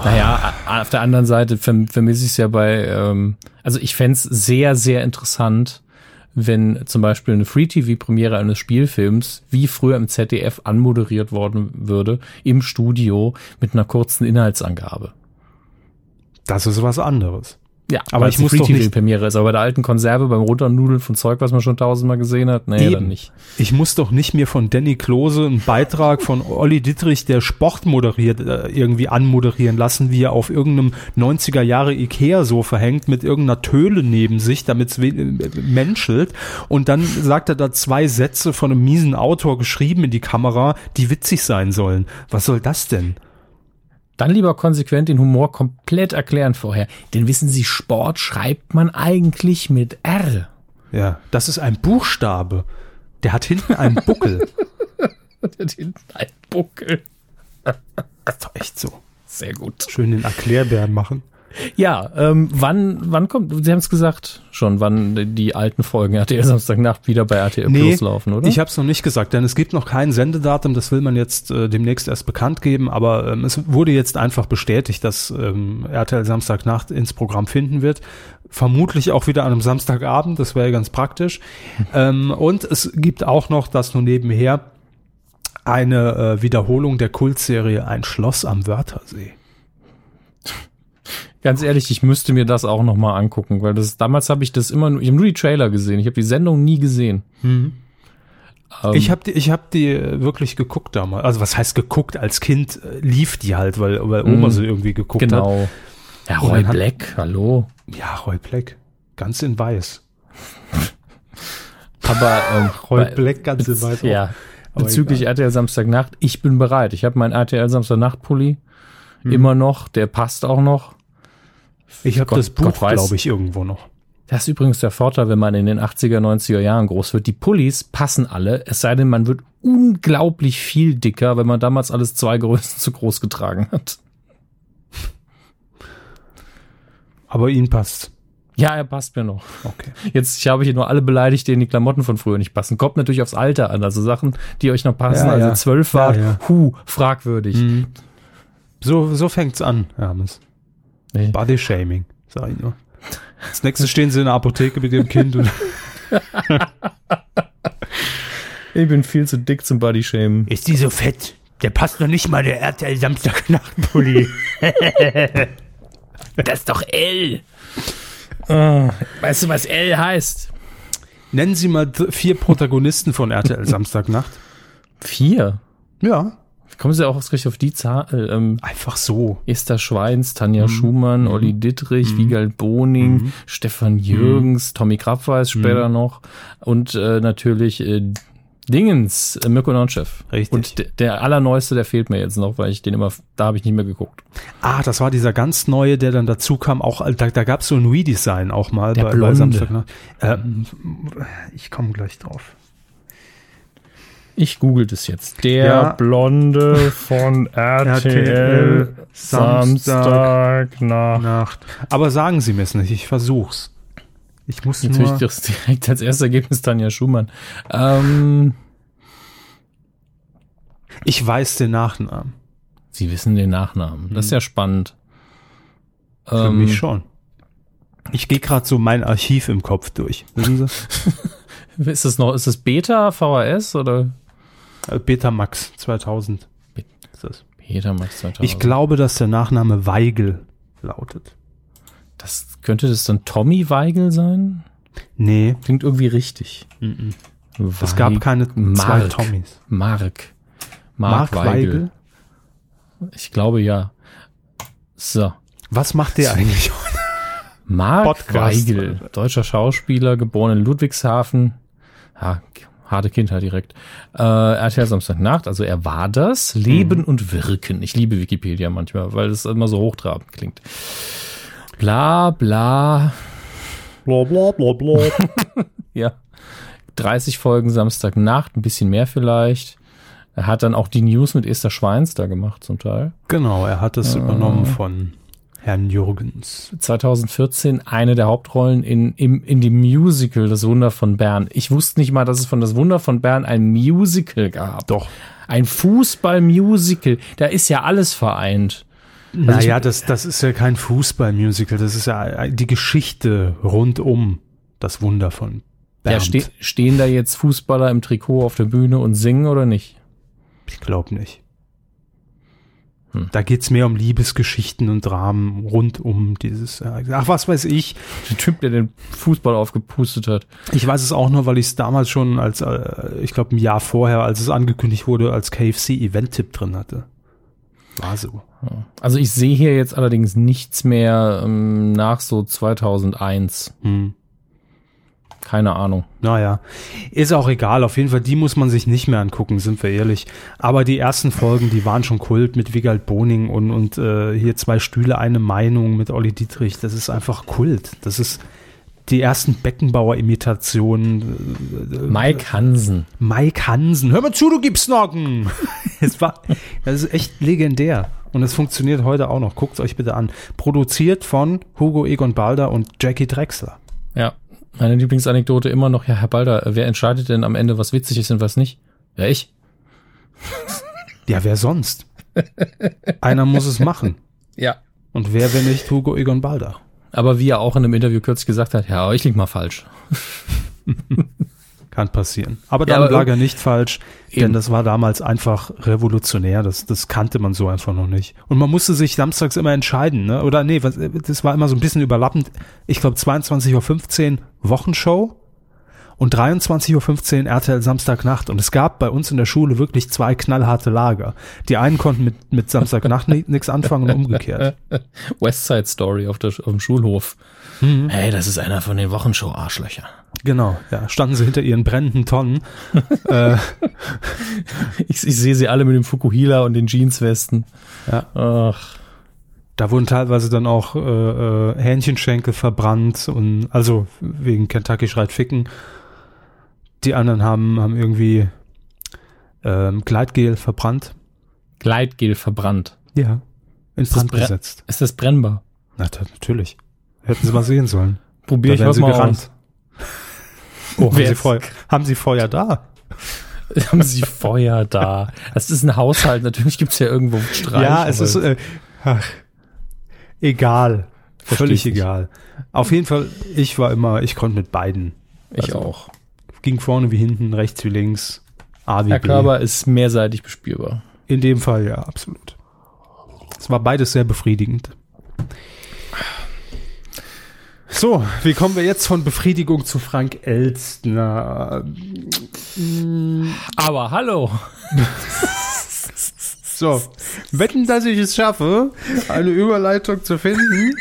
Naja, auf der anderen Seite verm vermisse ich es ja bei, ähm, also ich fänd's sehr, sehr interessant, wenn zum Beispiel eine Free-TV-Premiere eines Spielfilms wie früher im ZDF anmoderiert worden würde, im Studio mit einer kurzen Inhaltsangabe. Das ist was anderes. Ja, Aber ich muss doch nicht- Free-TV-Premiere ist. Aber bei der alten Konserve, beim Runternudeln von Zeug, was man schon tausendmal gesehen hat, nee, Eben. dann nicht. Ich muss doch nicht mir von Danny Klose einen Beitrag von Olli Dittrich, der Sport moderiert, äh, irgendwie anmoderieren lassen, wie er auf irgendeinem 90er Jahre Ikea-Sofa hängt mit irgendeiner Töle neben sich, damit es menschelt. Und dann sagt er da zwei Sätze von einem miesen Autor geschrieben in die Kamera, die witzig sein sollen. Was soll das denn? Dann lieber konsequent den Humor komplett erklären vorher. Denn wissen Sie, Sport schreibt man eigentlich mit R. Ja, das ist ein Buchstabe. Der hat hinten einen Buckel. Der hat hinten einen Buckel. Das ist doch echt so. Sehr gut. Schön den Erklärbären machen. Ja, ähm, wann, wann kommt, Sie haben es gesagt schon, wann die alten Folgen RTL Samstagnacht wieder bei RTL Plus laufen, oder? Ich habe es noch nicht gesagt, denn es gibt noch kein Sendedatum, das will man jetzt äh, demnächst erst bekannt geben, aber ähm, es wurde jetzt einfach bestätigt, dass ähm, RTL Samstagnacht ins Programm finden wird. Vermutlich auch wieder an einem Samstagabend, das wäre ja ganz praktisch. ähm, und es gibt auch noch, das nur nebenher, eine äh, Wiederholung der Kultserie Ein Schloss am Wörthersee. Ganz ehrlich, ich müsste mir das auch noch mal angucken, weil das damals habe ich das immer nur, ich habe nur die Trailer gesehen, ich habe die Sendung nie gesehen. Ähm, Ich habe die, ich hab die äh, wirklich geguckt damals. Also was heißt geguckt? Als Kind äh, lief die halt, weil, weil Oma Mhm. sie irgendwie geguckt hat. genau. Ja, Roy Black, hallo. Ja, Roy Black. Ganz in weiß. Aber ähm, Roy Black ganz in weiß. auch. Ja, Aber bezüglich egal. RTL Samstagnacht, ich bin bereit. Ich habe meinen RTL Samstagnacht-Pulli Hm. immer noch, der passt auch noch. Ich habe das Buch, glaube ich, irgendwo noch. Das ist übrigens der Vorteil, wenn man in den 80er, 90er Jahren groß wird. Die Pullis passen alle, es sei denn, man wird unglaublich viel dicker, wenn man damals alles zwei Größen zu groß getragen hat. Aber ihn passt. Ja, er passt mir noch. Okay. Jetzt ich habe hier nur alle beleidigt, denen die Klamotten von früher nicht passen. Kommt natürlich aufs Alter an. Also Sachen, die euch noch passen. Ja, also ja. zwölf war, Ja, ja. hu, fragwürdig. So, so fängt's an, Hermes. Nee. Body Shaming, sag ich nur. Als nächstes stehen sie in der Apotheke mit ihrem Kind und Ich bin viel zu dick zum Bodyshamen. ist die so fett? Der passt noch nicht mal der RTL Samstagnachtpulli. Das ist doch L. Ah, weißt du, was L heißt? Nennen Sie mal vier Protagonisten von RTL Samstagnacht. Vier. Ja. Kommen Sie auch ausgerechnet auf die Zahl? Ähm, Einfach so. Esther Schweins, Tanja Schumann, Olli Dittrich, Wiegald Boning, Stefan Jürgens, Tommy Krabweis später noch und äh, natürlich äh, Dingens, äh, Mirko Nonchef. Richtig. Und de- der allerneueste, der fehlt mir jetzt noch, weil ich den immer, da habe ich nicht mehr geguckt. Ah, das war dieser ganz neue, der dann dazu kam. Auch da, da gab es so ein Redesign auch mal Der bei, bei Blonde. Samstagnacht. Ähm, ich komme gleich drauf. Ich google das jetzt. Der Ja. Blonde von RTL RTL Samstag nach. Nacht. Aber sagen Sie mir es nicht. Ich versuch's. Ich muss Natürlich nur. das direkt als erstes Ergebnis Tanja Schumann. Ähm, Ich weiß den Nachnamen. Sie wissen den Nachnamen. Das ist ja spannend. Für Ähm, mich schon. Ich gehe gerade so mein Archiv im Kopf durch. Wissen Sie? Ist es noch, ist es Beta, VHS oder Betamax 2000. Ist das. Beta Max 2000? Ich glaube, dass der Nachname Weigel lautet. Das könnte das dann Tommy Weigel sein? Nee, Klingt irgendwie richtig. es gab keine zwei Mark. Tommys. Mark. Mark, Weigel. Ich glaube ja. So. Was macht der eigentlich? Mark Podcast. Weigel, deutscher Schauspieler, geboren in Ludwigshafen. Ja, harte Kindheit direkt. Äh, RTL Samstagnacht, also er war das. Leben und Wirken. Ich liebe Wikipedia manchmal, weil es immer so hochtrabend klingt. Bla, bla. Bla bla bla bla. Ja. 30 Folgen Samstagnacht, ein bisschen mehr vielleicht. Er hat dann auch die News mit Esther Schweins da gemacht, zum Teil. Genau, er hat es übernommen von Herrn Jürgens. 2014 eine der Hauptrollen in, im, in dem Musical Das Wunder von Bern. Ich wusste nicht mal, dass es von Das Wunder von Bern ein Musical gab. Doch. Ein Fußball-Musical. Da ist ja alles vereint. naja, das, das ist ja kein Fußballmusical, das ist ja die Geschichte rund um das Wunder von Ja, ste stehen da jetzt Fußballer im Trikot auf der Bühne und singen oder nicht? Ich glaube nicht. Hm. Da geht's mehr um Liebesgeschichten und Dramen rund um dieses. Ach, was weiß ich. Der Typ, der den Fußball aufgepustet hat. Ich weiß es auch nur, weil ich es damals schon als, äh, ich glaube, ein Jahr vorher, als es angekündigt wurde, als KFC-Event-Tipp drin hatte. War so. Also ich sehe hier jetzt allerdings nichts mehr ähm, nach so 2001. Hm. Keine Ahnung. Naja, ist auch egal. Auf jeden Fall, die muss man sich nicht mehr angucken, sind wir ehrlich. Aber die ersten Folgen, die waren schon Kult mit Wigald Boning und, und äh, hier zwei Stühle, eine Meinung mit Olli Dietrich. Das ist einfach Kult. Das ist die ersten Beckenbauer-Imitationen. Äh, Mike Hansen. Mike Hansen. Hör mal zu, du gibst Nocken. es war, das ist echt legendär. Und es funktioniert heute auch noch. Guckt es euch bitte an. Produziert von Hugo Egon Balder und Jackie Drexler. Meine Lieblingsanekdote immer noch, ja, Herr Balder, wer entscheidet denn am Ende, was witzig ist und was nicht? Ja, ich. Ja, wer sonst? Einer muss es machen. Ja. Und wer, wenn nicht Hugo Egon Balder? Aber wie er auch in einem Interview kürzlich gesagt hat, ja, ich lieg mal falsch. Kann passieren. Aber dann ja, lag er nicht falsch, eben. denn das war damals einfach revolutionär. Das, das kannte man so einfach noch nicht. Und man musste sich samstags immer entscheiden, ne? Oder nee, das war immer so ein bisschen überlappend. Ich glaube 22.15 Uhr Wochenshow und 23.15 Uhr RTL Samstagnacht. Und es gab bei uns in der Schule wirklich zwei knallharte Lager. Die einen konnten mit, mit Samstagnacht nichts anfangen und umgekehrt. Westside Story auf, der, auf dem Schulhof. Mhm. Hey, das ist einer von den Wochenshow-Arschlöcher. Genau, ja. Standen sie hinter ihren brennenden Tonnen. äh. ich, ich sehe sie alle mit dem Fukuhila und den Jeanswesten. Ja. Ach. Da wurden teilweise dann auch äh, äh, Hähnchenschenkel verbrannt und also wegen Kentucky schreit Ficken. Die anderen haben, haben irgendwie ähm, Gleitgel verbrannt. Gleitgel verbrannt? Ja. Ins Brand gesetzt. Ist das brennbar? Na, natürlich. Hätten sie mal sehen sollen. Probier ich was mal gerannt. aus. Oh, haben sie, Feuer, haben sie Feuer da? haben sie Feuer da? Das ist ein Haushalt, natürlich gibt es ja irgendwo Streit. Ja, es ist, äh, ach, egal. Völlig egal. Auf jeden Fall, ich war immer, ich konnte mit beiden. Ich also, auch. Ging vorne wie hinten, rechts wie links. A wie Der B. Körper ist mehrseitig bespielbar. In dem Fall ja, absolut. Es war beides sehr befriedigend. So, wie kommen wir jetzt von Befriedigung zu Frank Elstner? Aber hallo. so, wetten, dass ich es schaffe, eine Überleitung zu finden.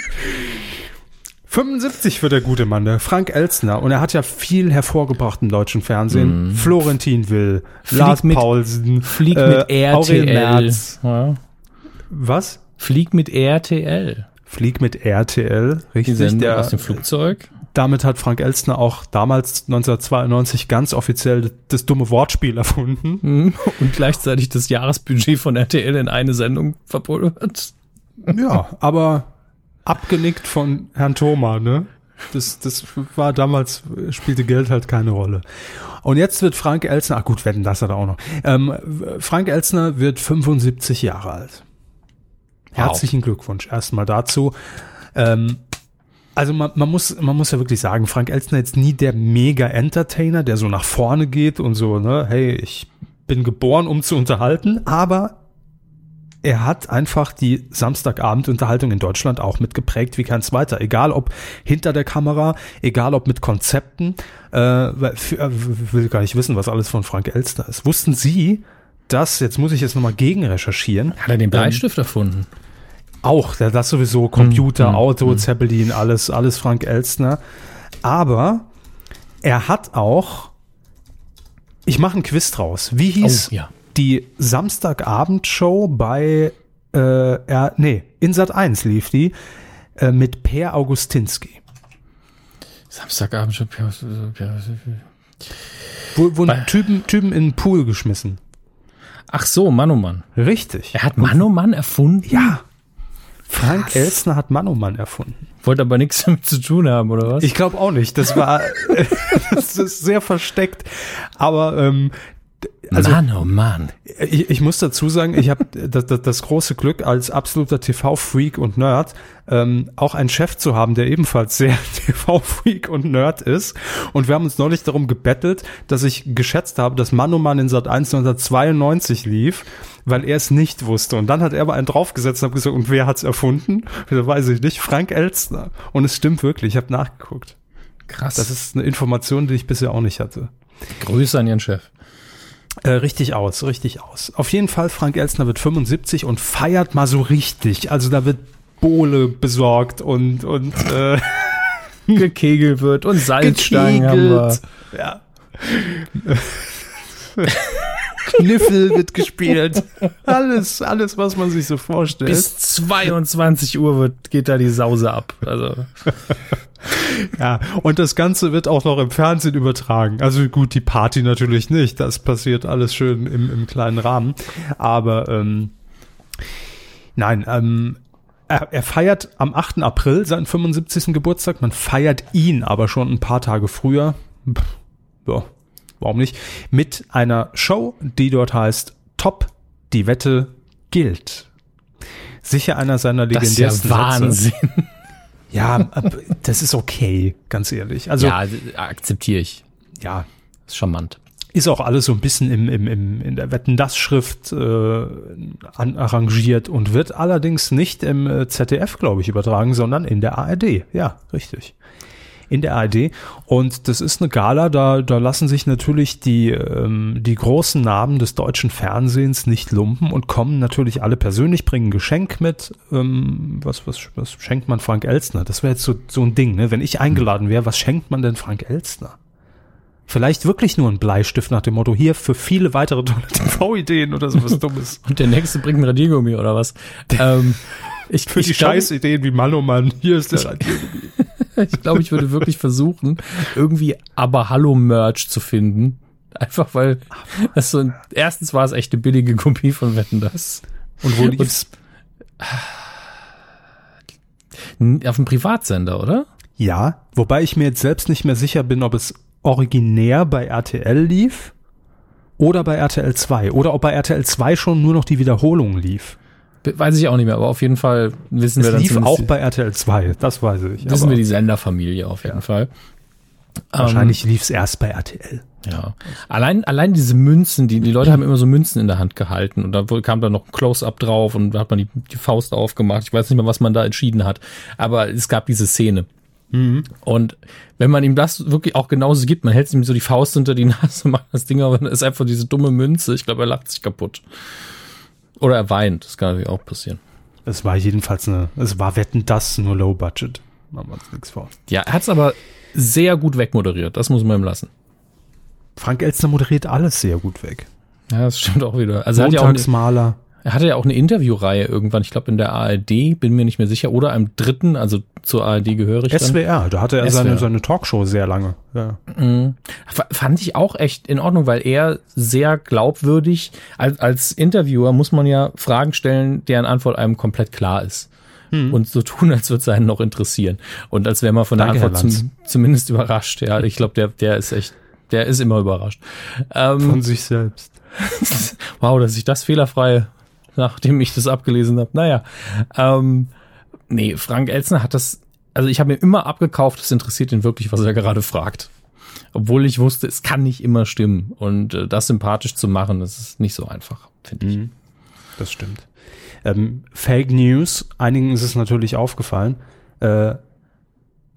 75 wird der gute Mann, der Frank Elstner. Und er hat ja viel hervorgebracht im deutschen Fernsehen. Mm. Florentin Will, Flieg Lars mit, Paulsen, Flieg äh, mit RTL. Ja. Was? Flieg mit RTL. Flieg mit RTL, richtig? Der, aus dem Flugzeug. Damit hat Frank Elstner auch damals 1992 ganz offiziell das dumme Wortspiel erfunden. Mhm. Und gleichzeitig das Jahresbudget von RTL in eine Sendung verpulvert. Ja, aber abgenickt von Herrn Thoma, ne? Das, das war damals, spielte Geld halt keine Rolle. Und jetzt wird Frank Elstner, ach gut, wetten, das hat er auch noch. Ähm, Frank Elstner wird 75 Jahre alt. Herzlichen wow. Glückwunsch erstmal dazu. Ähm, also man, man, muss, man muss ja wirklich sagen, Frank Elstner jetzt nie der Mega-Entertainer, der so nach vorne geht und so, ne, hey, ich bin geboren, um zu unterhalten, aber er hat einfach die Samstagabend-Unterhaltung in Deutschland auch mitgeprägt wie kein zweiter. Egal ob hinter der Kamera, egal ob mit Konzepten. Äh, für, äh, will gar nicht wissen, was alles von Frank Elstner ist. Wussten Sie, dass, jetzt muss ich jetzt nochmal gegen recherchieren. Hat er den Bleistift ähm, erfunden? Auch, das sowieso Computer, mhm. Auto, mhm. Zeppelin, alles, alles Frank Elstner. Aber er hat auch, ich mache einen Quiz draus. Wie hieß oh, ja. die Samstagabendshow bei, äh, er, nee, in Sat 1 lief die, äh, mit Per Augustinski. Samstagabendshow, Per, Per, Wo, wurden Typen, Typen in den Pool geschmissen. Ach so, Mann oh Mann. Richtig. Er hat Mann oh Mann erfunden? Ja. Frank Elstner hat Mann oh Mann erfunden. Wollte aber nichts damit zu tun haben, oder was? Ich glaube auch nicht. Das war das ist sehr versteckt. Aber ähm, Also- Mann, oh Mann. Ich, ich muss dazu sagen, ich habe das, das, das große Glück, als absoluter TV-Freak und Nerd ähm, auch einen Chef zu haben, der ebenfalls sehr TV-Freak und Nerd ist. Und wir haben uns neulich darum gebettelt, dass ich geschätzt habe, dass Mann um Mann in Sat 1 1992 lief, weil er es nicht wusste. Und dann hat er aber einen draufgesetzt und hat gesagt, und wer hat's erfunden? Da weiß ich nicht, Frank Elstner. Und es stimmt wirklich, ich habe nachgeguckt. Krass. Das ist eine Information, die ich bisher auch nicht hatte. Grüße an Ihren Chef. Äh, richtig aus, richtig aus. Auf jeden Fall, Frank Elstner wird 75 und feiert mal so richtig. Also da wird Bohle besorgt und, und äh, Gekegelt wird und Salzstangen haben wir. gekegelt. Ja. Kniffel wird gespielt. Alles, alles, was man sich so vorstellt. Bis 22 Uhr wird, geht da die Sause ab. Also, Ja, und das Ganze wird auch noch im Fernsehen übertragen. Also gut, die Party natürlich nicht. Das passiert alles schön im, im kleinen Rahmen. Aber ähm, nein, ähm, er, er feiert am 8. April seinen 75. Geburtstag. Man feiert ihn aber schon ein paar Tage früher. Pff, Ja, warum nicht? Mit einer Show, die dort heißt Top, die Wette gilt. Sicher einer seiner das ist ja legendärsten Sätze. Wahnsinn. Ja, das ist okay, ganz ehrlich. Also ja, akzeptiere ich. ja, Ist charmant. ist auch alles so ein bisschen im, im, im, in der Wetten das Schrift äh, an, arrangiert und wird allerdings nicht im äh, ZDF, glaube ich, übertragen, sondern in der ARD. Ja, richtig. In der ARD. Und das ist eine Gala, da, da lassen sich natürlich die, ähm, die großen Namen des deutschen Fernsehens nicht lumpen und kommen natürlich alle persönlich, bringen ein Geschenk mit. Ähm, was, was, was schenkt man Frank Elstner? Das wäre jetzt so, so ein Ding, ne? Wenn ich eingeladen wäre, was schenkt man denn Frank Elstner? Vielleicht wirklich nur ein Bleistift nach dem Motto, hier für viele weitere tolle TV-Ideen oder sowas Dummes. Und der nächste bringt ein Radiergummi oder was? ähm, ich, Für die ich glaub- Scheißideen wie Mann oh Mann, hier ist der Ich glaube, ich würde wirklich versuchen, irgendwie aber Hallo Merch zu finden. Einfach weil das so ein, erstens war es echt eine billige Kopie von Wetten das. Und wo lief's? Auf dem Privatsender, oder? Ja, wobei ich mir jetzt selbst nicht mehr sicher bin, ob es originär bei RTL lief oder bei RTL 2 oder ob bei RTL 2 schon nur noch die Wiederholung lief. Weiß ich auch nicht mehr, aber auf jeden Fall wissen wir Es dann lief auch bei RTL 2, das weiß ich. wissen wir die Senderfamilie auf jeden Fall. wahrscheinlich lief's erst bei RTL. Ja. Allein, allein diese Münzen, die, die Leute haben immer so Münzen in der Hand gehalten und da kam dann noch ein Close-Up drauf und da hat man die, die Faust aufgemacht. Ich weiß nicht mehr, was man da entschieden hat, aber es gab diese Szene. Und wenn man ihm das wirklich auch genauso gibt, man hält ihm so die Faust unter die Nase, macht das Ding, aber dann ist einfach diese dumme Münze. Ich glaube, er lacht sich kaputt. Oder er weint. Das kann natürlich auch passieren. Es war jedenfalls eine, es war Wetten das, nur Low Budget. Machen wir uns nichts vor. Ja, er hat es aber sehr gut wegmoderiert. Das muss man ihm lassen. Frank Elstner moderiert alles sehr gut weg. Ja, das stimmt auch wieder. Also er hat ja auch eine, Montagsmaler. Er hatte ja auch eine Interviewreihe irgendwann, ich glaube in der ARD, bin mir nicht mehr sicher, oder einem dritten, also zur ARD gehörig. dann. SWR, da hatte er seine, SWR. seine Talkshow sehr lange. Ja. F- Fand ich auch echt in Ordnung, weil er sehr glaubwürdig, als, als Interviewer muss man ja Fragen stellen, deren Antwort einem komplett klar ist. Hm. Und so tun, als würde es einen noch interessieren. Und als wäre man von der Danke, Herr Antwort zum, zumindest überrascht. Ja, ich glaube, der, der ist echt, der ist immer überrascht. Ähm, Von sich selbst. wow, dass ich das fehlerfrei, nachdem ich das abgelesen habe. Naja, ähm, nee, Frank Elzner hat das, also ich habe mir immer abgekauft, es interessiert ihn wirklich, was er gerade fragt. Obwohl ich wusste, es kann nicht immer stimmen. Und äh, das sympathisch zu machen, das ist nicht so einfach, finde ich. Das stimmt. Ähm, Fake News, einigen ist es natürlich aufgefallen. Äh,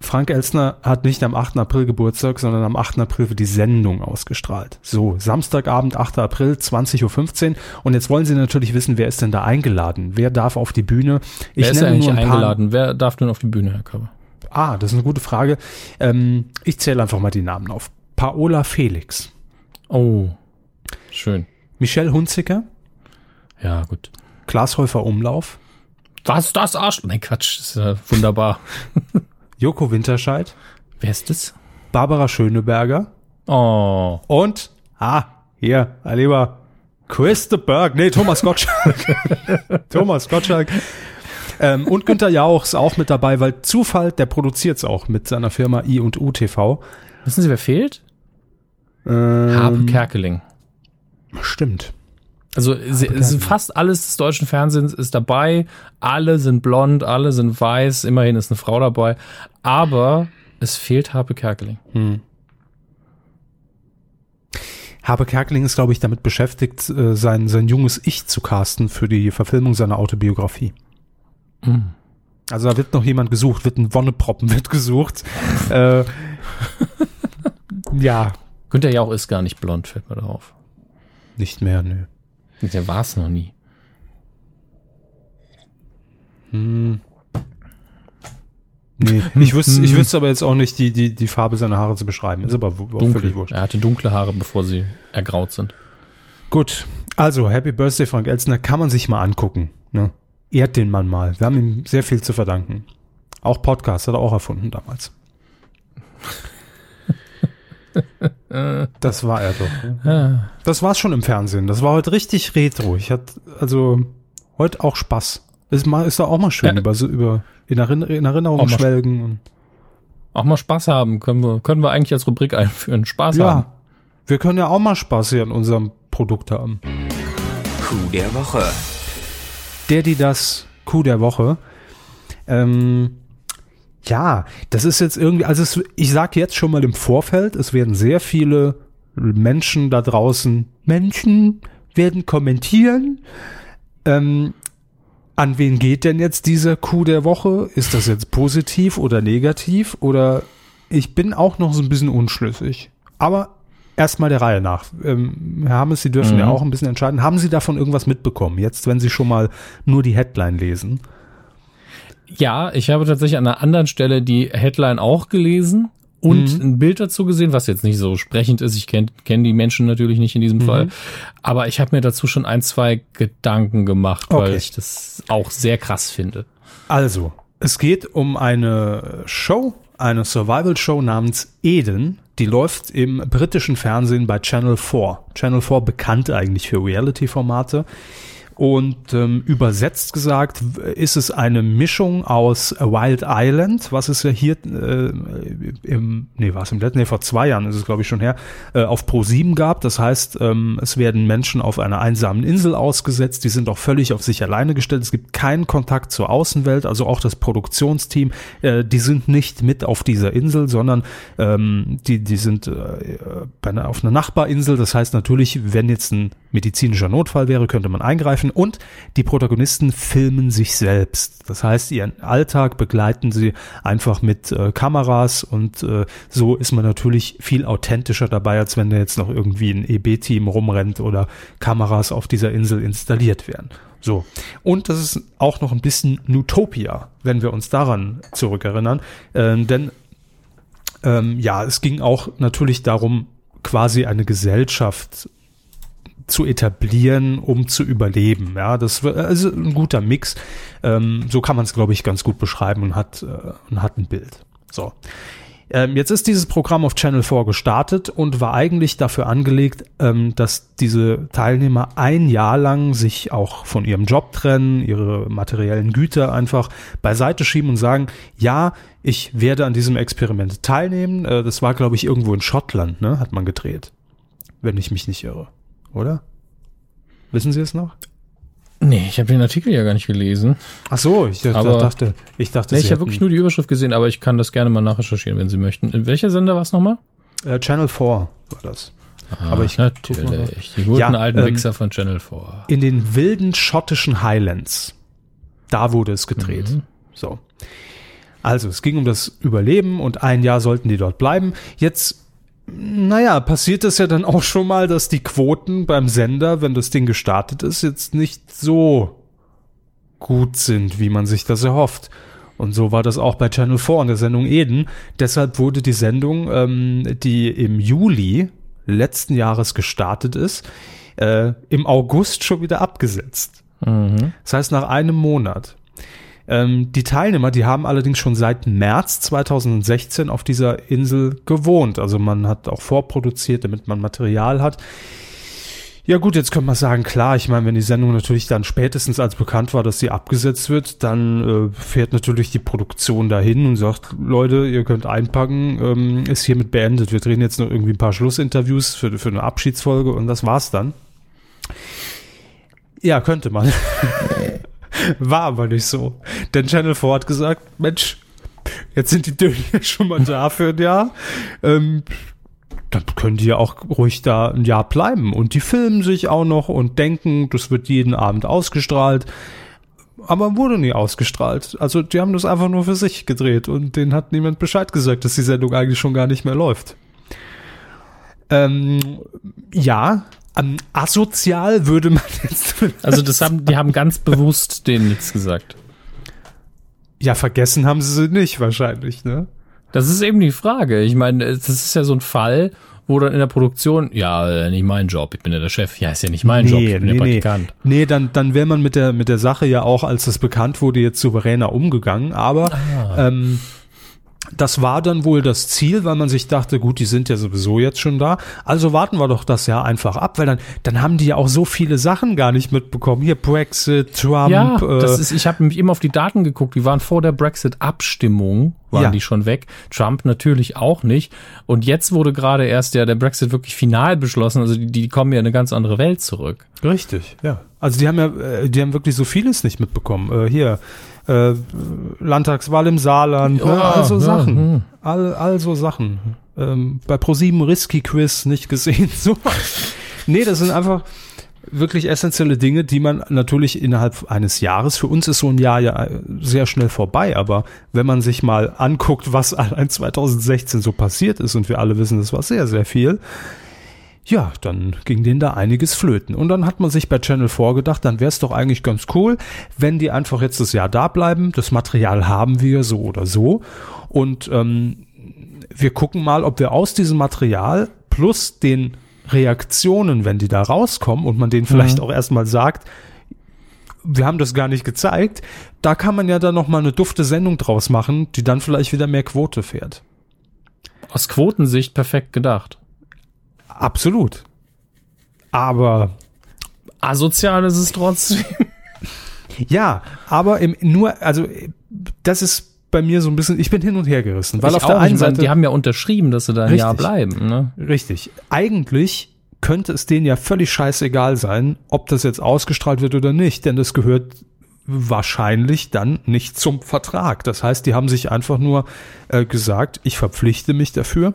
Frank Elstner hat nicht am 8. April Geburtstag, sondern am 8. April wird die Sendung ausgestrahlt. So, Samstagabend, 8. April, 20.15 Uhr. Und jetzt wollen Sie natürlich wissen, wer ist denn da eingeladen? Wer darf auf die Bühne? Ich Wer ist eigentlich nur ein paar- eingeladen? Wer darf denn auf die Bühne, Herr Körber? Ah, das ist eine gute Frage. Ähm, ich zähle einfach mal die Namen auf. Paola Felix, Oh, schön. Michelle Hunziker, Ja, gut. Klaas Häufer Umlauf, Was das Arsch? Nein, Quatsch, ist ja wunderbar. Joko Winterscheid, Wer ist das? Barbara Schöneberger Oh, und, ah, hier, lieber Chris de Berg, nee, Thomas Gottschalk. Thomas Gottschalk. Ähm, und Günther Jauch ist auch mit dabei, weil Zufall, der produziert es auch mit seiner Firma I und U TV. wissen Sie, wer fehlt? Ähm, Harpe Kerkeling. Stimmt. Also es ist fast alles des deutschen Fernsehens ist dabei. Alle sind blond, alle sind weiß. Immerhin ist eine Frau dabei. Aber es fehlt Harpe Kerkeling. Habe Kerkeling ist, glaube ich, damit beschäftigt, äh, sein, sein junges Ich zu casten für die Verfilmung seiner Autobiografie. Also da wird noch jemand gesucht, wird ein Wonneproppen wird gesucht. äh, ja, Günther Jauch ist gar nicht blond, fällt mir darauf. nicht mehr, nö. Der war es noch nie. Nee, ich wüsste, ich wüsste aber jetzt auch nicht, die, die, die Farbe seiner Haare zu beschreiben. Ist aber Dunkel. völlig wurscht. Er hatte dunkle Haare, bevor sie ergraut sind. Gut, also Happy Birthday Frank Elstner kann man sich mal angucken. Ne? Ehrt den Mann mal. Wir haben ihm sehr viel zu verdanken. Auch Podcast hat er auch erfunden damals. Das war er doch. ne? Das war's schon im Fernsehen. Das war heute richtig retro. Ich hatte also heute auch Spaß. Ist mal ist da auch mal schön Ja. über so über in, Erinner in Erinnerung Auch mal schwelgen und Auch mal Spaß haben. Können wir, können wir eigentlich als Rubrik einführen. Spaß ja. haben. Wir können ja auch mal Spaß hier an unserem Produkt haben. Coup der Woche. der, die das Coup der Woche. Ähm, ja, das ist jetzt irgendwie, also es, ich sage jetzt schon mal im Vorfeld, es werden sehr viele Menschen da draußen, Menschen werden kommentieren. Ähm, an wen geht denn jetzt dieser Coup der Woche? Ist das jetzt positiv oder negativ? Oder ich bin auch noch so ein bisschen unschlüssig. Aber erstmal der Reihe nach. Ähm, Herr Hammes, Sie dürfen Mhm. ja auch ein bisschen entscheiden. Haben Sie davon irgendwas mitbekommen? Jetzt, wenn Sie schon mal nur die Headline lesen. Ja, ich habe tatsächlich an einer anderen Stelle die Headline auch gelesen und Mhm. ein Bild dazu gesehen, was jetzt nicht so sprechend ist. Ich kenne kenn die Menschen natürlich nicht in diesem Mhm. Fall. Aber ich habe mir dazu schon ein, zwei Gedanken gemacht, weil Okay. ich das auch sehr krass finde. Also, es geht um eine Show, eine Survival-Show namens Eden. Die läuft im britischen Fernsehen bei Channel 4. Channel 4 bekannt eigentlich für Reality-Formate. Und ähm, übersetzt gesagt ist es eine Mischung aus Wild Island, was es ja hier äh, im, nee, war es im letzten, nee, vor zwei Jahren ist es glaube ich schon her, äh, auf Pro7 gab. Das heißt, ähm, es werden Menschen auf einer einsamen Insel ausgesetzt, die sind auch völlig auf sich alleine gestellt. Es gibt keinen Kontakt zur Außenwelt, also auch das Produktionsteam, äh, die sind nicht mit auf dieser Insel, sondern ähm, die, die sind äh, bei einer, auf einer Nachbarinsel. Das heißt natürlich, wenn jetzt ein medizinischer Notfall wäre, könnte man eingreifen. Und die Protagonisten filmen sich selbst. Das heißt, ihren Alltag begleiten sie einfach mit äh, Kameras und äh, so ist man natürlich viel authentischer dabei, als wenn da jetzt noch irgendwie ein EB-Team rumrennt oder Kameras auf dieser Insel installiert werden. So. Und das ist auch noch ein bisschen Nutopia, wenn wir uns daran zurückerinnern. Ähm, denn ähm, ja, es ging auch natürlich darum, quasi eine Gesellschaft zu etablieren, um zu überleben. Ja, das war also ein guter Mix. Ähm, so kann man es, glaube ich, ganz gut beschreiben und hat, äh, und hat ein Bild. So. Ähm, jetzt ist dieses Programm auf Channel 4 gestartet und war eigentlich dafür angelegt, ähm, dass diese Teilnehmer ein Jahr lang sich auch von ihrem Job trennen, ihre materiellen Güter einfach beiseite schieben und sagen, ja, ich werde an diesem Experiment teilnehmen. Äh, das war, glaube ich, irgendwo in Schottland, ne, hat man gedreht. Wenn ich mich nicht irre. Oder? Wissen Sie es noch? Nee, ich habe den Artikel ja gar nicht gelesen. Ach so, ich Aber- dachte, ich dachte, Nee, ich habe wirklich nur die Überschrift gesehen, aber ich kann das gerne mal nachrecherchieren, wenn Sie möchten. In welcher Sender war es nochmal? äh, Channel 4 war das. Aber ich natürlich. Die guten Ja, alten ähm, Wichser von Channel 4. In den wilden schottischen Highlands. Da wurde es gedreht. Mhm. So. Also, es ging um das Überleben und ein Jahr sollten die dort bleiben. Jetzt, naja, passiert es ja dann auch schon mal, dass die Quoten beim Sender, wenn das Ding gestartet ist, jetzt nicht so gut sind, wie man sich das erhofft. Und so war das auch bei Channel 4 in der Sendung Eden. Deshalb wurde die Sendung, ähm, die im Juli letzten Jahres gestartet ist, äh, im August schon wieder abgesetzt. Mhm. Das heißt, nach einem Monat. Ähm, die Teilnehmer, die haben allerdings schon seit März 2016 auf dieser Insel gewohnt. Also man hat auch vorproduziert, damit man Material hat. Ja gut, jetzt könnte man sagen, klar, ich meine, wenn die Sendung natürlich dann spätestens als bekannt war, dass sie abgesetzt wird, dann äh, fährt natürlich die Produktion dahin und sagt, Leute, ihr könnt einpacken, ähm, ist hiermit beendet. Wir drehen jetzt noch irgendwie ein paar Schlussinterviews für, für eine Abschiedsfolge und das war's dann. Ja, könnte man. War aber nicht so. Denn Channel 4 hat gesagt, Mensch, jetzt sind die Döner schon mal da für ein Jahr. Ähm, dann können die ja auch ruhig da ein Jahr bleiben. Und die filmen sich auch noch und denken, das wird jeden Abend ausgestrahlt. Aber wurde nie ausgestrahlt. Also die haben das einfach nur für sich gedreht und denen hat niemand Bescheid gesagt, dass die Sendung eigentlich schon gar nicht mehr läuft. Ähm, ja, ähm, asozial würde man jetzt. Also das haben, die haben ganz bewusst denen nichts gesagt. Ja, vergessen haben sie sie nicht wahrscheinlich, ne? Das ist eben die Frage. Ich meine, das ist ja so ein Fall, wo dann in der Produktion, ja, äh, nicht mein Job, ich bin ja der Chef. Ja, ist ja nicht mein Job, ich bin der Praktikant. Nee, nee dann, dann wäre man mit der, mit der Sache ja auch, als das bekannt wurde, jetzt souveräner umgegangen. Aber Ah. ähm, das war dann wohl das Ziel, weil man sich dachte, gut, die sind ja sowieso jetzt schon da. Also warten wir doch das Jahr einfach ab, weil dann, dann haben die ja auch so viele Sachen gar nicht mitbekommen. Hier Brexit, Trump. Ja, äh, das ist, ich habe nämlich immer auf die Daten geguckt, die waren vor der Brexit-Abstimmung, waren Ja. die schon weg. Trump natürlich auch nicht. Und jetzt wurde gerade erst der, der Brexit wirklich final beschlossen, also die, die kommen ja in eine ganz andere Welt zurück. Richtig, ja. Also die haben ja, äh, die haben wirklich so vieles nicht mitbekommen. Äh, hier, äh, Landtagswahl im Saarland, Ja, ne? all so ja, Sachen. hm. All, all so Sachen. Ähm, bei ProSieben Risky Quiz nicht gesehen. So. nee, das sind einfach wirklich essentielle Dinge, die man natürlich innerhalb eines Jahres, für uns ist so ein Jahr ja äh, sehr schnell vorbei, aber wenn man sich mal anguckt, was allein 2016 so passiert ist und wir alle wissen, das war sehr, sehr viel, ja, dann ging denen da einiges flöten. Und dann hat man sich bei Channel 4 gedacht, dann wäre es doch eigentlich ganz cool, wenn die einfach jetzt das Jahr da bleiben. Das Material haben wir so oder so. Und ähm, wir gucken mal, ob wir aus diesem Material plus den Reaktionen, wenn die da rauskommen und man denen vielleicht auch erstmal sagt, wir haben das gar nicht gezeigt, da kann man ja dann noch mal eine dufte Sendung draus machen, die dann vielleicht wieder mehr Quote fährt. Aus Quotensicht perfekt gedacht. Absolut. Aber Asozial ist es trotzdem. Ja, aber im, nur, also das ist bei mir so ein bisschen, ich bin hin und her gerissen, weil Ich auf der einen Seite, die haben ja unterschrieben, dass sie da ein Richtig. Jahr bleiben. Ne? richtig, eigentlich könnte es denen ja völlig scheißegal sein, ob das jetzt ausgestrahlt wird oder nicht, denn das gehört wahrscheinlich dann nicht zum Vertrag. Das heißt, die haben sich einfach nur äh, gesagt, ich verpflichte mich dafür,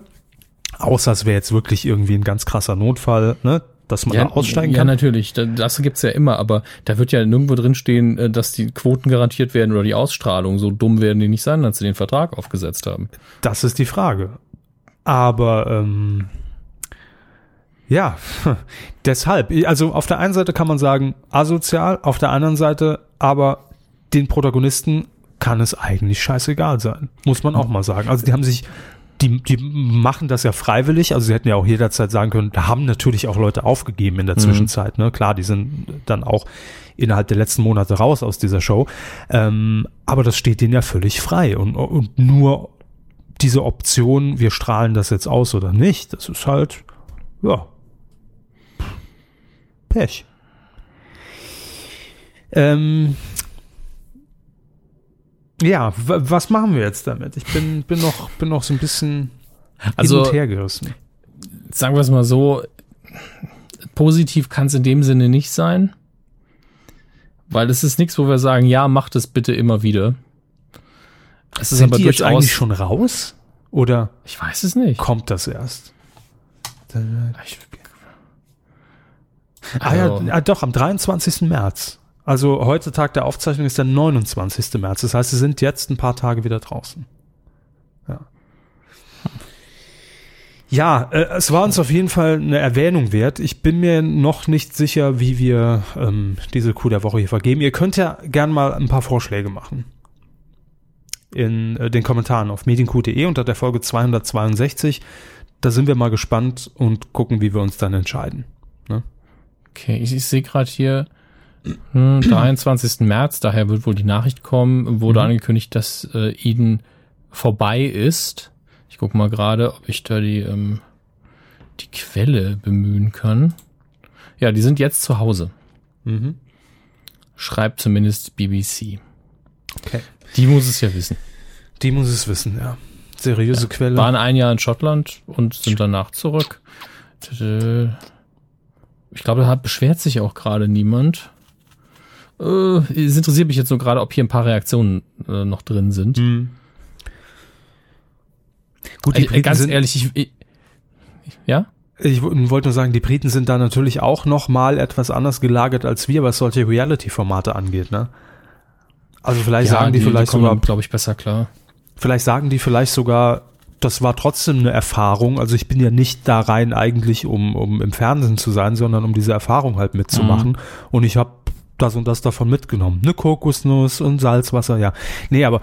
außer es wäre jetzt wirklich irgendwie ein ganz krasser Notfall, ne, dass man da aussteigen ja, kann. natürlich. Da- Das gibt's ja immer, aber da wird ja nirgendwo drin stehen, äh, dass die Quoten garantiert werden oder die Ausstrahlung. So dumm werden die nicht sein, als sie den Vertrag aufgesetzt haben. Das ist die Frage. Aber ähm, ja, deshalb. Also auf der einen Seite kann man sagen, asozial, auf der anderen Seite aber den Protagonisten kann es eigentlich scheißegal sein. Muss man auch mal sagen. Also die haben sich, die, die machen das ja freiwillig. Also sie hätten ja auch jederzeit sagen können, da haben natürlich auch Leute aufgegeben in der Zwischenzeit. Ne? Klar, die sind dann auch innerhalb der letzten Monate raus aus dieser Show. Ähm, aber das steht denen ja völlig frei. Und, und nur diese Option, wir strahlen das jetzt aus oder nicht, das ist halt, ja, Pech. Ähm, ja, was machen wir jetzt damit? Ich bin, bin noch, bin noch so ein bisschen Also- hin und her gerissen. Sagen wir es mal so, positiv kann es in dem Sinne nicht sein. Weil es ist nichts, wo wir sagen, ja, macht es bitte immer wieder. Es ist Sind aber die jetzt durchaus. eigentlich schon raus? Oder ich weiß es nicht. kommt das erst? Ich, Ah ja, Also- ah, doch, am 23. März. Also heute Tag der Aufzeichnung ist der 29. März. Das heißt, sie sind jetzt ein paar Tage wieder draußen. Ja. Ja, äh, es war uns auf jeden Fall eine Erwähnung wert. Ich bin mir noch nicht sicher, wie wir ähm, diese Coup der Woche hier vergeben. Ihr könnt ja gern mal ein paar Vorschläge machen. In äh, den Kommentaren auf medienq.de unter der Folge 262. Da sind wir mal gespannt und gucken, wie wir uns dann entscheiden. Okay, ich, ich sehe gerade hier, hm, 23. März, daher wird wohl die Nachricht kommen, wurde Mhm. angekündigt, dass äh, Eden vorbei ist. Ich gucke mal gerade, ob ich da die, ähm, die Quelle bemühen kann. Ja, die sind jetzt zu Hause. Mhm. Schreibt zumindest BBC. Okay. Die muss es ja wissen. Die muss es wissen, ja. Seriöse Quelle. Waren ein Jahr in Schottland und sind danach zurück. Ich glaube, da beschwert sich auch gerade niemand. Äh, es interessiert mich jetzt nur gerade, ob hier ein paar Reaktionen äh, noch drin sind. Hm. Gut, die Äh, Briten ganz sind, ehrlich, ich, ich, ja? ich wollte nur sagen, die Briten sind da natürlich auch noch mal etwas anders gelagert als wir, was solche Reality-Formate angeht, ne? Also vielleicht ja, sagen die, vielleicht kommen, sogar, glaube ich, besser klar. vielleicht sagen die vielleicht sogar, das war trotzdem eine Erfahrung. Also ich bin ja nicht da rein eigentlich, um, um im Fernsehen zu sein, sondern um diese Erfahrung halt mitzumachen. Mhm. Und ich habe das und das davon mitgenommen. Eine Kokosnuss und Salzwasser, ja. Nee, aber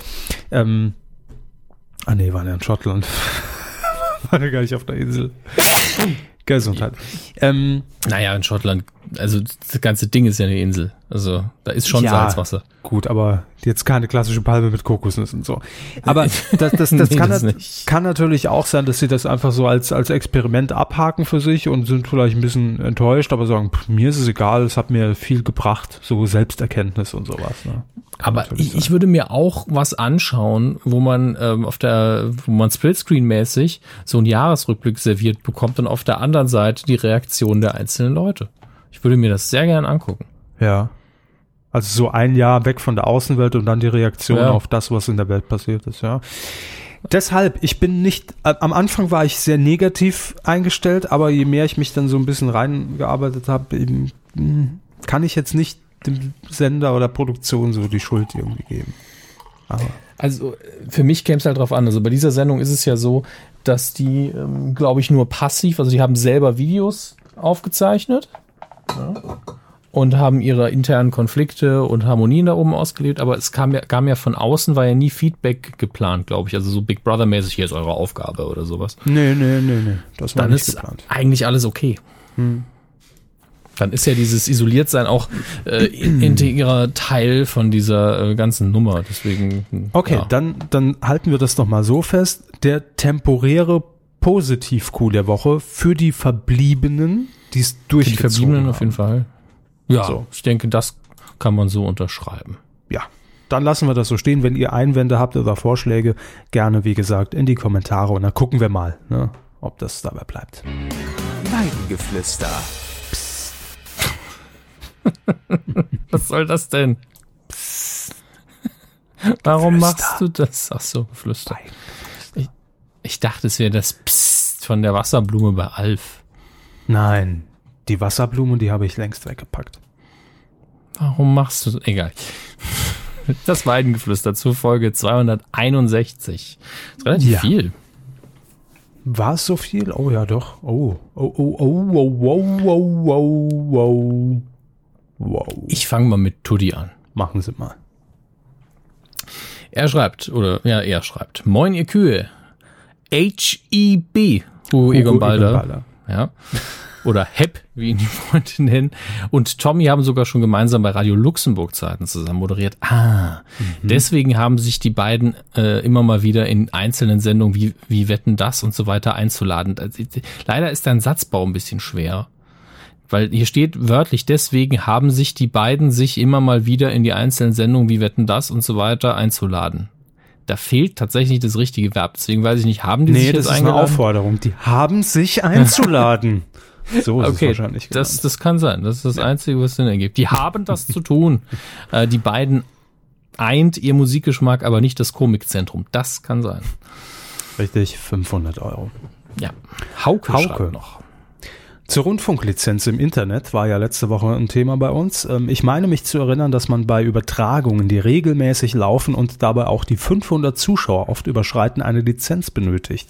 ähm, ah nee, waren ja in Schottland. war ja gar nicht auf der Insel. Gesundheit. Ähm, Naja, in Schottland, also das ganze Ding ist ja eine Insel. Also da ist schon Ja. Salzwasser. Gut, aber jetzt keine klassische Palme mit Kokosnüssen so. Aber das, das, das, Nee, kann, das kann natürlich auch sein, dass sie das einfach so als, als Experiment abhaken für sich und sind vielleicht ein bisschen enttäuscht, aber sagen, pff, mir ist es egal, es hat mir viel gebracht, so Selbsterkenntnis und sowas. Ne? Aber ich, ich würde mir auch was anschauen, wo man ähm, auf der, wo man Splitscreen-mäßig so einen Jahresrückblick serviert bekommt und auf der anderen Seite die Reaktion der einzelnen Leute. Ich würde mir das sehr gern angucken. Ja. Also so ein Jahr weg von der Außenwelt und dann die Reaktion Ja. auf das, was in der Welt passiert ist, ja. Deshalb, ich bin nicht, äh, am Anfang war ich sehr negativ eingestellt, aber je mehr ich mich dann so ein bisschen reingearbeitet habe, eben, mh, kann ich jetzt nicht dem Sender oder Produktion so die Schuld irgendwie geben. Aber Also für mich käme es halt drauf an. Also bei dieser Sendung ist es ja so, dass die, ähm, glaube ich, nur passiv, also die haben selber Videos aufgezeichnet ja, und haben ihre internen Konflikte und Harmonien da oben ausgelebt, aber es kam ja, kam ja von außen, war ja nie Feedback geplant, glaube ich. Also so Big Brother-mäßig, hier ist eure Aufgabe oder sowas. nee, nee, nee, nee, das war Dann nicht ist geplant. eigentlich alles okay. Dann ist ja dieses Isoliertsein auch äh, in- integrer Teil von dieser äh, ganzen Nummer. Deswegen. hm, Okay, ja. dann, dann halten wir das doch mal so fest. Der temporäre Positiv-Coup der Woche für die Verbliebenen, die es Für die durchgezogen Verbliebenen auf jeden haben. Fall. Ja, So. ich denke, das kann man so unterschreiben. Ja, dann lassen wir das so stehen. Wenn ihr Einwände habt oder Vorschläge, gerne, wie gesagt, in die Kommentare und dann gucken wir mal, ne, ob das dabei bleibt. Weidengeflüster. Was soll das denn? Warum machst du das? Ach so, Flüster. Ich, ich dachte, es wäre das Psst von der Wasserblume bei Alf. Nein, die Wasserblumen, die habe ich längst weggepackt. Warum machst du das? Egal. Das Weidengeflüster zur Folge 261. Das ist relativ Ja. viel. War es so viel? Oh ja, doch. Oh, oh, oh, oh, wow, wow, wow, wow, wow. Wow. Ich fange mal mit Tuddy an. Machen Sie mal. Er schreibt, oder ja, er schreibt, Moin ihr Kühe. H-E-B. Hugo Egon Balder. Ja. Oder HEP, wie ihn die Freunde nennen. Und Tommy haben sogar schon gemeinsam bei Radio Luxemburg Zeiten zusammen moderiert. Ah, deswegen haben sich die beiden äh, immer mal wieder in einzelnen Sendungen wie, wie Wetten das und so weiter einzuladen. Also, Leider ist dein Satzbau ein bisschen schwer. Weil hier steht wörtlich, deswegen haben sich die beiden sich immer mal wieder in die einzelnen Sendungen wie Wetten das und so weiter einzuladen. Da fehlt tatsächlich das richtige Verb. Deswegen weiß ich nicht, haben die sich Nee, jetzt das ist eine? Aufforderung. Die haben sich einzuladen. So ist Okay, es wahrscheinlich das, gemeint. das kann sein. Das ist das Einzige, was Sinn ergibt. Die haben das zu tun. Äh, die beiden eint ihr Musikgeschmack, aber nicht das Komikzentrum. Das kann sein. Richtig, 500 Euro. Ja. Hauke, Hauke. noch. Zur Rundfunklizenz im Internet war ja letzte Woche ein Thema bei uns. Ähm, Ich meine mich zu erinnern, dass man bei Übertragungen, die regelmäßig laufen und dabei auch die 500 Zuschauer oft überschreiten, eine Lizenz benötigt.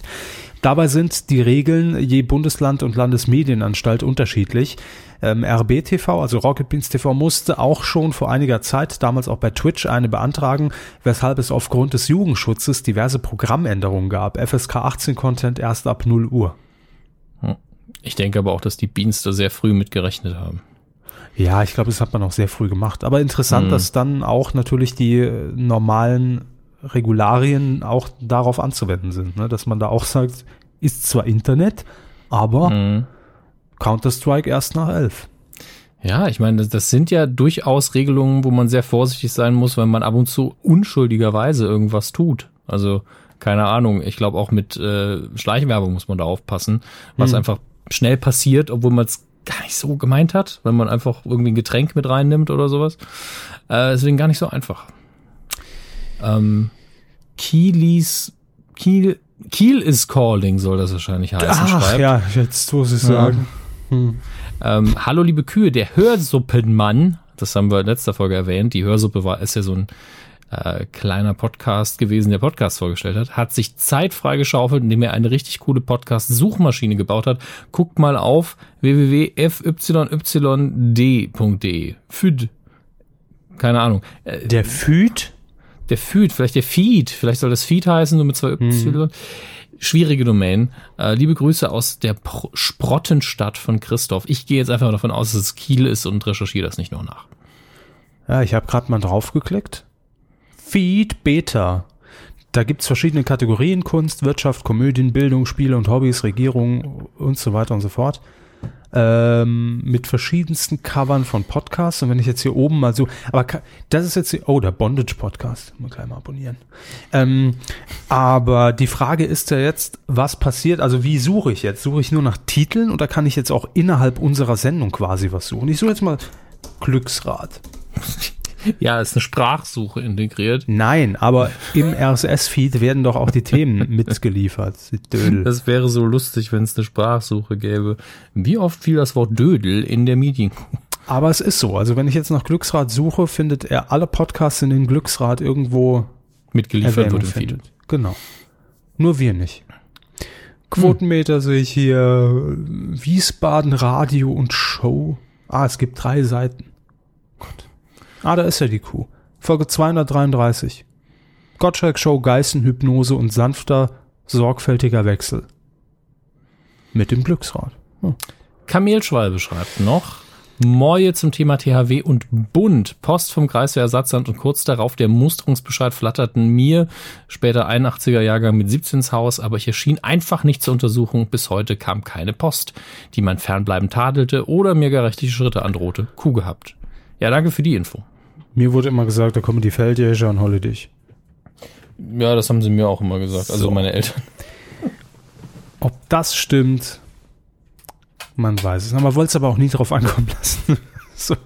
Dabei sind die Regeln je Bundesland und Landesmedienanstalt unterschiedlich. Ähm, RBTV, also Rocket Beans TV, musste auch schon vor einiger Zeit, damals auch bei Twitch, eine beantragen, weshalb es aufgrund des Jugendschutzes diverse Programmänderungen gab. FSK 18 Content erst ab 0 Uhr. Ich denke aber auch, dass die Beans da sehr früh mitgerechnet haben. Ja, ich glaube, das hat man auch sehr früh gemacht. Aber interessant, Mhm. dass dann auch natürlich die äh, normalen Regularien auch darauf anzuwenden sind. Ne? Dass man da auch sagt, ist zwar Internet, aber Mhm. Counter-Strike erst nach elf. Ja, ich meine, das, das sind ja durchaus Regelungen, wo man sehr vorsichtig sein muss, wenn man ab und zu unschuldigerweise irgendwas tut. Also, keine Ahnung, ich glaube auch mit äh, Schleichwerbung muss man da aufpassen, was Mhm. einfach schnell passiert, obwohl man es gar nicht so gemeint hat, wenn man einfach irgendwie ein Getränk mit reinnimmt oder sowas. Äh, deswegen gar nicht so einfach. Ähm, Kielis, Kiel, Kiel is calling soll das wahrscheinlich heißen. Ach schreibt. ja, jetzt muss ich sagen. Hm. Ähm, Hallo liebe Kühe, der Hörsuppenmann, das haben wir in letzter Folge erwähnt, die Hörsuppe war, ist ja so ein äh, kleiner Podcast gewesen, der Podcast vorgestellt hat, hat sich Zeit freigeschaufelt, indem er eine richtig coole Podcast-Suchmaschine gebaut hat. Guckt mal auf www.fyyd.de. FÜD. Keine Ahnung. Äh, Der Füd? der Feed, vielleicht der Feed, vielleicht soll das Feed heißen, nur mit zwei Y. Schwierige Domain. Äh, liebe Grüße aus der Pro Sprottenstadt von Christoph. Ich gehe jetzt einfach mal davon aus, dass es Kiel ist und recherchiere das nicht noch nach. Ja, ich habe gerade mal draufgeklickt. Feed Beta. Da gibt's verschiedene Kategorien, Kunst, Wirtschaft, Komödien, Bildung, Spiele und Hobbys, Regierung und so weiter und so fort. Ähm, mit verschiedensten Covern von Podcasts. Und wenn ich jetzt hier oben mal so, aber das ist jetzt, oh, der Bondage Podcast, mal gleich mal abonnieren. Ähm, aber die Frage ist ja jetzt, was passiert, also wie suche ich jetzt? Suche ich nur nach Titeln oder kann ich jetzt auch innerhalb unserer Sendung quasi was suchen? Ich suche jetzt mal Glücksrad. Ja, ist eine Sprachsuche integriert. Nein, aber im RSS-Feed werden doch auch die Themen mitgeliefert. Dödel. Das wäre so lustig, wenn es eine Sprachsuche gäbe. Wie oft fiel das Wort Dödel in der Medien? Aber es ist so. Also wenn ich jetzt nach Glücksrad suche, findet er alle Podcasts, in denen Glücksrad irgendwo Mitgeliefert wird im Feed. Genau. Nur wir nicht. Quotenmeter sehe ich hier. Wiesbaden Radio und Show. Ah, es gibt drei Seiten. Gott. Ah, da ist ja die Kuh. Folge 233. Gottschalk Show, Geißenhypnose und sanfter, sorgfältiger Wechsel. Mit dem Glücksrad. Hm. Kamelschwalbe schreibt noch. Moje zum Thema THW und Bund. Post vom Kreiswehrersatzamt und kurz darauf der Musterungsbescheid flatterten mir, später 81er Jahrgang mit 17 ins Haus, aber ich erschien einfach nicht zur Untersuchung. Bis heute kam keine Post, die mein Fernbleiben tadelte oder mir gar Schritte androhte. Kuh gehabt. Ja, danke für die Info. Mir wurde immer gesagt, da kommen die Feldjäger und hole dich. Ja, das haben sie mir auch immer gesagt, also So. meine Eltern. Ob das stimmt, man weiß es. Man wollte es aber auch nie drauf ankommen lassen. so.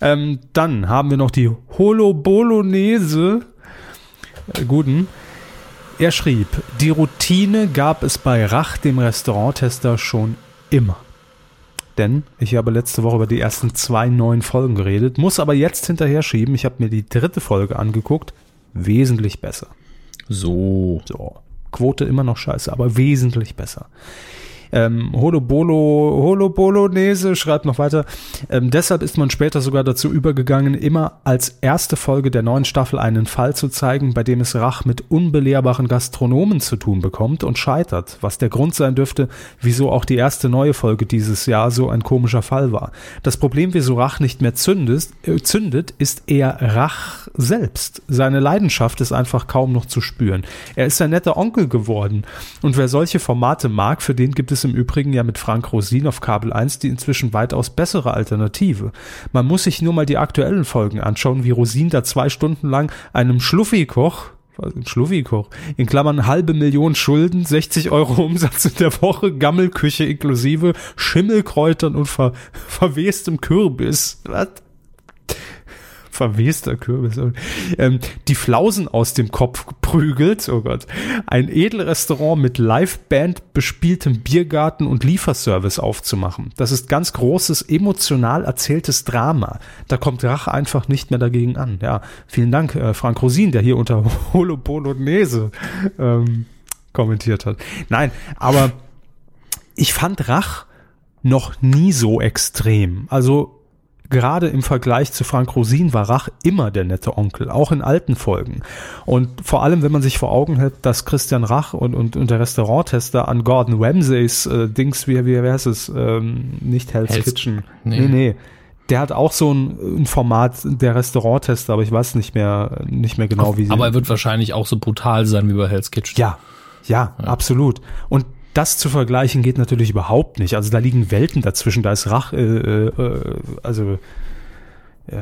ähm, dann haben wir noch die Holobolognese. Äh, guten. Er schrieb, die Routine gab es bei Rach, dem Restauranttester, schon immer. Denn ich habe letzte Woche über die ersten zwei neuen Folgen geredet, muss aber jetzt hinterher schieben. Ich habe mir die dritte Folge angeguckt. Wesentlich besser. So. So. Quote immer noch scheiße, aber wesentlich besser. Ähm, Holobolo, Holobolognese schreibt noch weiter. Ähm, deshalb ist man später sogar dazu übergegangen, immer als erste Folge der neuen Staffel einen Fall zu zeigen, bei dem es Rach mit unbelehrbaren Gastronomen zu tun bekommt und scheitert, was der Grund sein dürfte, wieso auch die erste neue Folge dieses Jahr so ein komischer Fall war. Das Problem, wieso Rach nicht mehr zündet, äh, zündet, ist eher Rach selbst. Seine Leidenschaft ist einfach kaum noch zu spüren. Er ist ein netter Onkel geworden. Und wer solche Formate mag, für den gibt es im Übrigen ja mit Frank Rosin auf Kabel 1 die inzwischen weitaus bessere Alternative. Man muss sich nur mal die aktuellen Folgen anschauen, wie Rosin da zwei Stunden lang einem Schluffikoch Schluffikoch, in Klammern halbe Million Schulden, 60 Euro Umsatz in der Woche, Gammelküche inklusive, Schimmelkräutern und ver, verwestem Kürbis. Was? Verwester Kürbis. Ähm, die Flausen aus dem Kopf prügelt, oh Gott. Ein Edelrestaurant mit Liveband, bespieltem Biergarten und Lieferservice aufzumachen. Das ist ganz großes, emotional erzähltes Drama. Da kommt Rache einfach nicht mehr dagegen an. Ja, vielen Dank, äh, Frank Rosin, der hier unter Holobolognese ähm, kommentiert hat. Nein, aber ich fand Rach noch nie so extrem. Also gerade im Vergleich zu Frank Rosin war Rach immer der nette Onkel, auch in alten Folgen. Und vor allem, wenn man sich vor Augen hält, dass Christian Rach und, und, und der Restauranttester an Gordon Ramsays äh, Dings, wie, wie, heißt es, ähm, nicht Hell's, Hell's- Kitchen. nee. Nee. nee, Der hat auch so ein, ein Format, der Restauranttester, aber ich weiß nicht mehr, nicht mehr genau, wie sie. Aber er wird wahrscheinlich auch so brutal sein wie bei Hell's Kitchen. Ja, ja, absolut. Und das zu vergleichen geht natürlich überhaupt nicht. Also da liegen Welten dazwischen. Da ist Rach, äh, äh, also äh,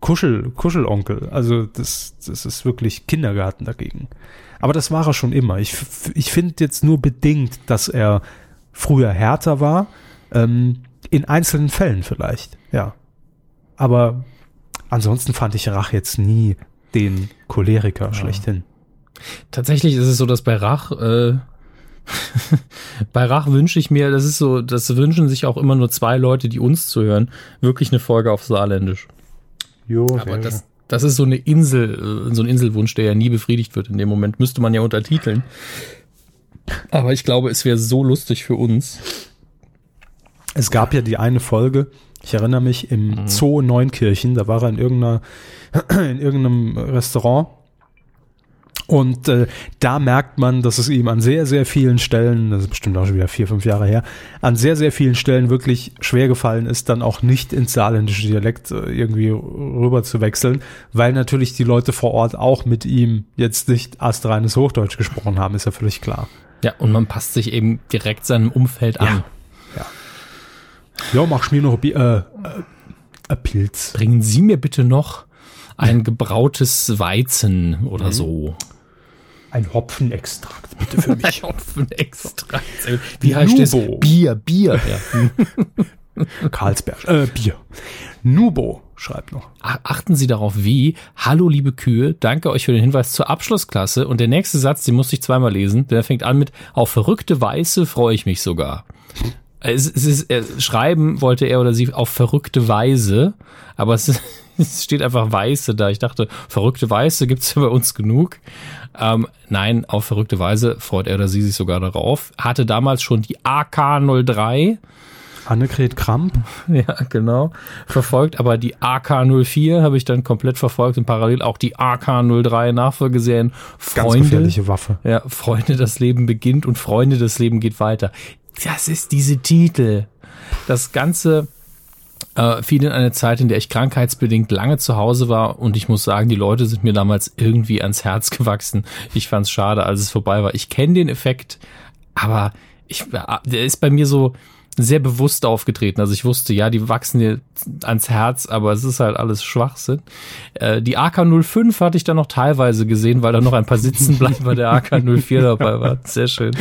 Kuschel, Kuschelonkel. Also das, das ist wirklich Kindergarten dagegen. Aber das war er schon immer. Ich, ich finde jetzt nur bedingt, dass er früher härter war. Ähm, In einzelnen Fällen vielleicht, ja. Aber ansonsten fand ich Rach jetzt nie den Choleriker schlechthin. Tatsächlich ist es so, dass bei Rach, äh, bei Rach wünsche ich mir, das ist so, das wünschen sich auch immer nur zwei Leute, die uns zuhören, wirklich eine Folge auf Saarländisch. Jo, Aber das, das ist so eine Insel, äh, so ein Inselwunsch, der ja nie befriedigt wird in dem Moment. Müsste man ja untertiteln. Aber ich glaube, es wäre so lustig für uns. Es gab ja die eine Folge, ich erinnere mich, im Zoo Neunkirchen, da war er in irgendeiner, in irgendeinem Restaurant. Und äh, da merkt man, dass es ihm an sehr, sehr vielen Stellen, das ist bestimmt auch schon wieder vier, fünf Jahre her, an sehr, sehr vielen Stellen wirklich schwer gefallen ist, dann auch nicht ins saarländische Dialekt äh, irgendwie rüber zu wechseln, weil natürlich die Leute vor Ort auch mit ihm jetzt nicht astreines Hochdeutsch gesprochen haben, ist ja völlig klar. Ja, und man passt sich eben direkt seinem Umfeld an. Ja, mach mir noch ein äh, äh, ein Pilz. Bringen Sie mir bitte noch ein gebrautes Weizen oder so. Ein Hopfenextrakt, bitte für mich. Hopfenextrakt. Wie heißt das? Nubo. Bier, Bier. Ja. Karlsberg. Äh, Bier. Nubo schreibt noch. Ach- Achten Sie darauf, wie. Hallo, liebe Kühe, danke euch für den Hinweis zur Abschlussklasse. Und der nächste Satz, den musste ich zweimal lesen, der fängt an mit, auf verrückte Weise freue ich mich sogar. Es, es ist, äh, schreiben wollte er oder sie auf verrückte Weise, aber es, ist, es steht einfach Weiße da. Ich dachte, verrückte Weiße gibt's ja bei uns genug. Ähm, nein, auf verrückte Weise freut er oder sie sich sogar darauf. Hatte damals schon die AK03. Annegret Kramp. Ja, genau. Verfolgt, aber die AK04 habe ich dann komplett verfolgt und parallel auch die AK03 Nachfolgeserien. Ganz Freunde, gefährliche Waffe. ja, Freunde, das Leben beginnt und Freunde, das Leben geht weiter. Das ist diese Titel. Das Ganze äh, fiel in eine Zeit, in der ich krankheitsbedingt lange zu Hause war und ich muss sagen, die Leute sind mir damals irgendwie ans Herz gewachsen. Ich fand es schade, als es vorbei war. Ich kenne den Effekt, aber ich, der ist bei mir so sehr bewusst aufgetreten. Also ich wusste, ja, die wachsen dir ans Herz, aber es ist halt alles Schwachsinn. Äh, die AK-05 hatte ich dann noch teilweise gesehen, weil da noch ein paar Sitzenbleiber der AK-04 dabei waren. Sehr schön.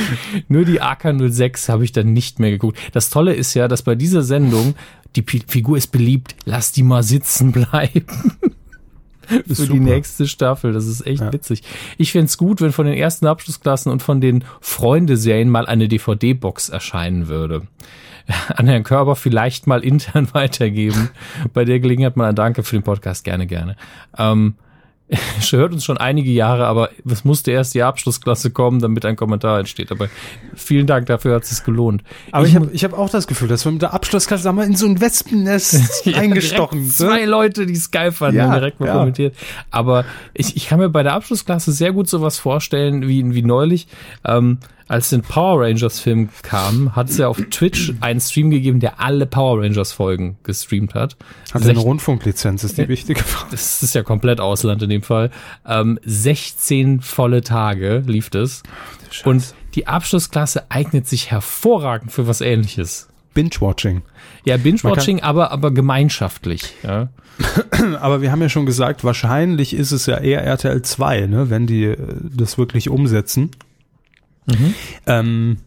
Nur die AK-06 habe ich dann nicht mehr geguckt. Das Tolle ist ja, dass bei dieser Sendung die Pi- Figur ist beliebt. Lass die mal sitzen bleiben. Für die super. nächste Staffel. Das ist echt Ja. witzig. Ich fänd's es gut, wenn von den ersten Abschlussklassen und von den Freunde-Serien mal eine DVD-Box erscheinen würde. An Herrn Körber vielleicht mal intern weitergeben. Bei der Gelegenheit mal ein Danke für den Podcast. Gerne, gerne. Ähm, hört uns schon einige Jahre, aber es musste erst die Abschlussklasse kommen, damit ein Kommentar entsteht. Aber vielen Dank, dafür hat es sich gelohnt. Aber ich habe ich hab auch das Gefühl, dass wir mit der Abschlussklasse sagen wir, in so ein Wespennest Ja, eingestochen sind. Zwei Leute, die geil fanden, Ja, haben direkt mal ja. kommentiert. Aber ich, ich kann mir bei der Abschlussklasse sehr gut sowas vorstellen, wie, wie neulich, ähm, als den Power Rangers Film kam, hat es ja auf Twitch einen Stream gegeben, der alle Power Rangers Folgen gestreamt hat. Hat er eine Sech- Rundfunklizenz, ist die wichtige Frage. das ist ja komplett Ausland in dem Fall. Ähm, 16 volle Tage lief das. Und die Abschlussklasse eignet sich hervorragend für was ähnliches. Binge-Watching. Ja, Binge-Watching, aber, aber gemeinschaftlich. Ja. Aber wir haben ja schon gesagt, wahrscheinlich ist es ja eher RTL 2, ne, wenn die äh, das wirklich umsetzen. Ähm,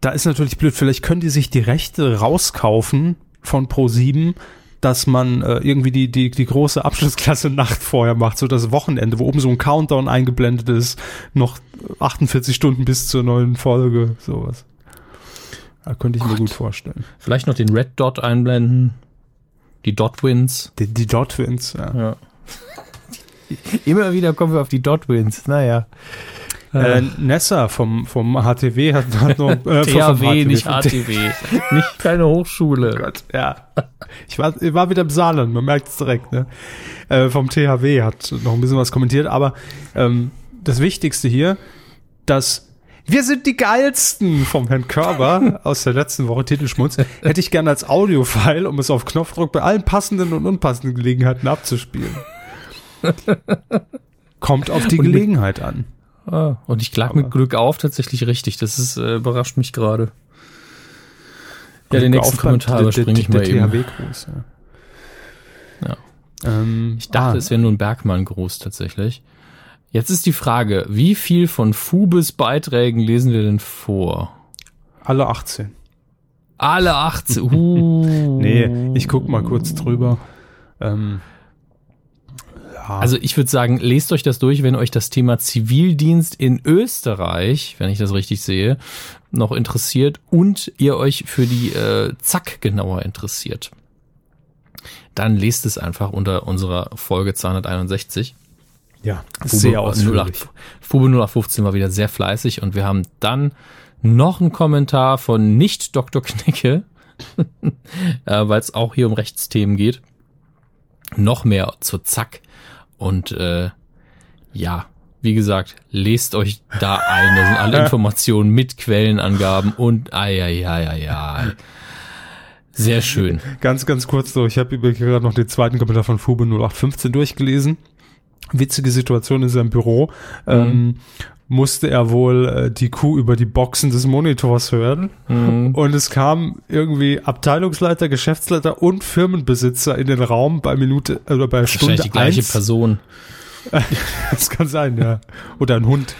da ist natürlich blöd, vielleicht können die sich die Rechte rauskaufen von Pro7, dass man äh, irgendwie die, die, die große Abschlussklasse Nacht vorher macht, so das Wochenende, wo oben so ein Countdown eingeblendet ist, noch 48 Stunden bis zur neuen Folge, sowas. Da könnte ich mir gut vorstellen. Vielleicht noch den Red Dot einblenden. Die Dot Wins. Die, die Dot Twins, ja. Ja. Immer wieder kommen wir auf die Dot Wins. Naja. Äh, Nessa vom, vom HTW hat, hat noch äh, THW, nicht HTW. nicht keine Hochschule. Gott, ja. Ich war, ich war wieder im Saarland, man merkt es direkt, ne? Äh, vom THW hat noch ein bisschen was kommentiert, aber ähm, das Wichtigste hier, dass wir sind die geilsten vom Herrn Körber aus der letzten Woche Titelschmutz, hätte ich gerne als Audiofile, um es auf Knopfdruck bei allen passenden und unpassenden Gelegenheiten abzuspielen. Kommt auf die Gelegenheit an. Ah, und ich klag mit Glück auf, tatsächlich richtig. Das ist, äh, überrascht mich gerade. Ja, den nächsten Kommentar überspringe ich mal eben. THW-Gruß, ja. Ja. Ähm, Ich dachte, ah, es wäre nur ein Bergmann-Gruß tatsächlich. Jetzt ist die Frage, wie viel von Fubes Beiträgen lesen wir denn vor? alle 18. Alle 18. Uh. Nee, ich guck mal kurz drüber. Ähm, ja. Also ich würde sagen, lest euch das durch, wenn euch das Thema Zivildienst in Österreich, wenn ich das richtig sehe, noch interessiert und ihr euch für die äh, Zack genauer interessiert. Dann lest es einfach unter unserer Folge 261. ja, Fube sehr ausführlich. 08 Fube 0815 war wieder sehr fleißig und wir haben dann noch einen Kommentar von nicht Dr. Knicke, äh, weil es auch hier um Rechtsthemen geht. Noch mehr zur Zack. Und äh, ja, wie gesagt, lest euch da ein. Da sind alle Informationen mit Quellenangaben und ai, ai, ai, ai, ai. Sehr schön. Ganz, ganz kurz so, ich habe gerade noch den zweiten Kommentar von Fube 0815 durchgelesen. Witzige Situation in seinem Büro. Ähm, musste er wohl äh, die Kuh über die Boxen des Monitors hören. Und es kam irgendwie Abteilungsleiter, Geschäftsleiter und Firmenbesitzer in den Raum bei Minute oder bei Stunde Wahrscheinlich die gleiche eins. Person. Das kann sein, ja. Oder ein Hund.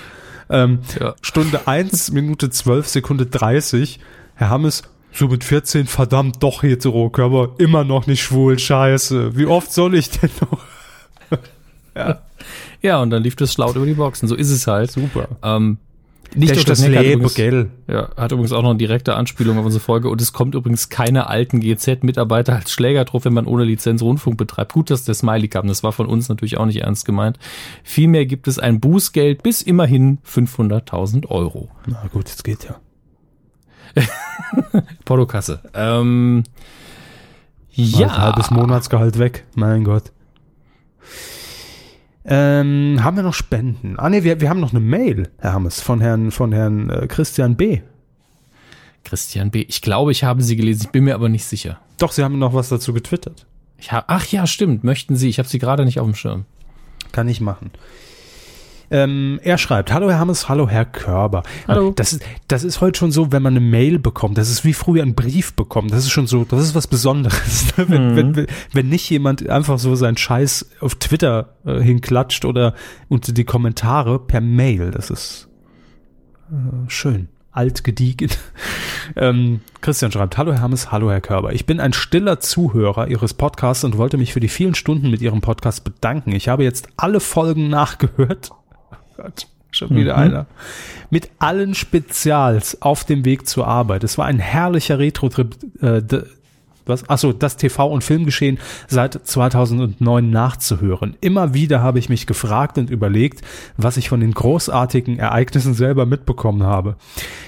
Ähm, Ja. Stunde 1, Minute 12, Sekunde 30. Herr Hammes, so mit 14, verdammt, doch hetero-Körper, immer noch nicht schwul, scheiße. Wie oft soll ich denn noch? Ja, und dann lief das laut über die Boxen. So ist es halt. Super. Ähm, nicht Dr. das Leben, gell? Ja, hat übrigens auch noch eine direkte Anspielung auf unsere Folge und es kommt übrigens keine alten GZ-Mitarbeiter als Schläger drauf, wenn man ohne Lizenz Rundfunk betreibt. Gut, dass der Smiley kam, das war von uns natürlich auch nicht ernst gemeint. Vielmehr gibt es ein Bußgeld bis immerhin 500.000 Euro. Na gut, jetzt geht ja. Portokasse. Ähm, Ja. ja, Ein halbes Monatsgehalt weg, mein Gott. Ähm, haben wir noch Spenden? Ah nee, wir, wir haben noch eine Mail, Herr Hammes, von Herrn, von Herrn äh, Christian B. Christian B. Ich glaube, ich habe sie gelesen, ich bin mir aber nicht sicher. Doch, Sie haben noch was dazu getwittert. Ich hab, ach ja, stimmt, möchten Sie. Ich habe sie gerade nicht auf dem Schirm. Kann ich machen. Ähm, er schreibt, hallo Herr Hammes, hallo Herr Körber. Hallo. Das ist, das ist heute schon so, wenn man eine Mail bekommt, das ist wie früher ein Brief bekommen, das ist schon so, das ist was Besonderes. wenn, wenn, wenn, wenn nicht jemand einfach so seinen Scheiß auf Twitter äh, hinklatscht oder unter die Kommentare per Mail, das ist äh, schön. Alt gediegen. Ähm, Christian schreibt, hallo Herr Hammes, hallo Herr Körber. Ich bin ein stiller Zuhörer Ihres Podcasts und wollte mich für die vielen Stunden mit Ihrem Podcast bedanken. Ich habe jetzt alle Folgen nachgehört. Gott, schon wieder einer. Mit allen Spezials auf dem Weg zur Arbeit. Es war ein herrlicher Retro-Trip. Äh, was? Achso, das TV- und Filmgeschehen seit 2009 nachzuhören. Immer wieder habe ich mich gefragt und überlegt, was ich von den großartigen Ereignissen selber mitbekommen habe.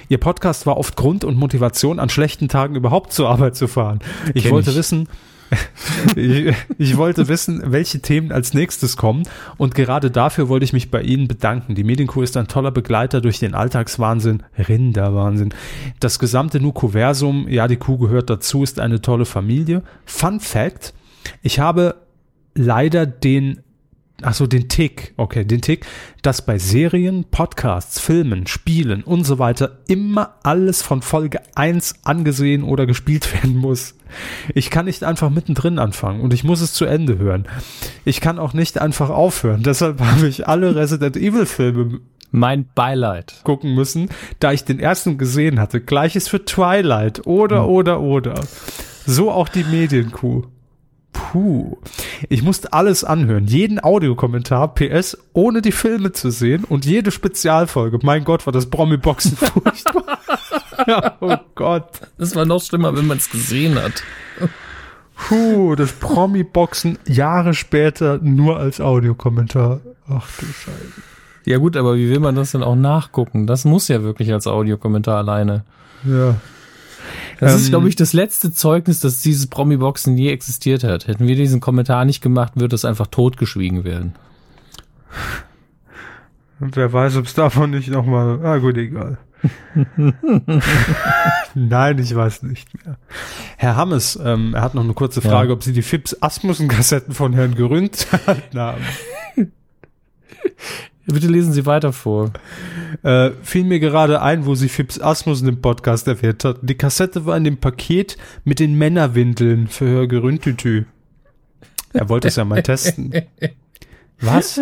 Ihr Podcast war oft Grund und Motivation, an schlechten Tagen überhaupt zur Arbeit zu fahren. Ich Kenn wollte ich. wissen, ich, ich wollte wissen, welche Themen als nächstes kommen und gerade dafür wollte ich mich bei Ihnen bedanken. Die Medienkuh ist ein toller Begleiter durch den Alltagswahnsinn, Rinderwahnsinn. Das gesamte Nukuversum, ja, die Kuh gehört dazu, ist eine tolle Familie. Fun Fact, ich habe leider den Ach so, den Tick, okay, den Tick, dass bei Serien, Podcasts, Filmen, Spielen und so weiter immer alles von Folge 1 angesehen oder gespielt werden muss. Ich kann nicht einfach mittendrin anfangen und ich muss es zu Ende hören. Ich kann auch nicht einfach aufhören. Deshalb habe ich alle Resident Evil Filme Mein Beileid. gucken müssen, da ich den ersten gesehen hatte. Gleiches für Twilight. Oder, oder, oder. So auch die Medienkuh. Puh. Ich musste alles anhören. Jeden Audiokommentar, PS, ohne die Filme zu sehen und jede Spezialfolge. Mein Gott, war das Promi-Boxen furchtbar. ja, oh Gott. Das war noch schlimmer, wenn man es gesehen hat. Puh, das Promi-Boxen Jahre später nur als Audiokommentar. Ach du Scheiße. Ja gut, aber wie will man das denn auch nachgucken? Das muss ja wirklich als Audiokommentar alleine. Ja. Das ist, Ähm, glaube ich, das letzte Zeugnis, dass dieses Promi-Boxen je existiert hat. Hätten wir diesen Kommentar nicht gemacht, würde es einfach totgeschwiegen werden. Und wer weiß, ob es davon nicht nochmal. Ah, gut, egal. Nein, ich weiß nicht mehr. Herr Hammes, ähm, er hat noch eine kurze Frage, Ja. ob Sie die Fips Asmussen-Kassetten von Herrn Geründ erhalten haben. Bitte lesen Sie weiter vor. Äh, fiel mir gerade ein, wo Sie Fips Asmussen im Podcast erwähnt hat. Die Kassette war in dem Paket mit den Männerwindeln für Herr Geründtütü. Er wollte es ja mal testen. Was?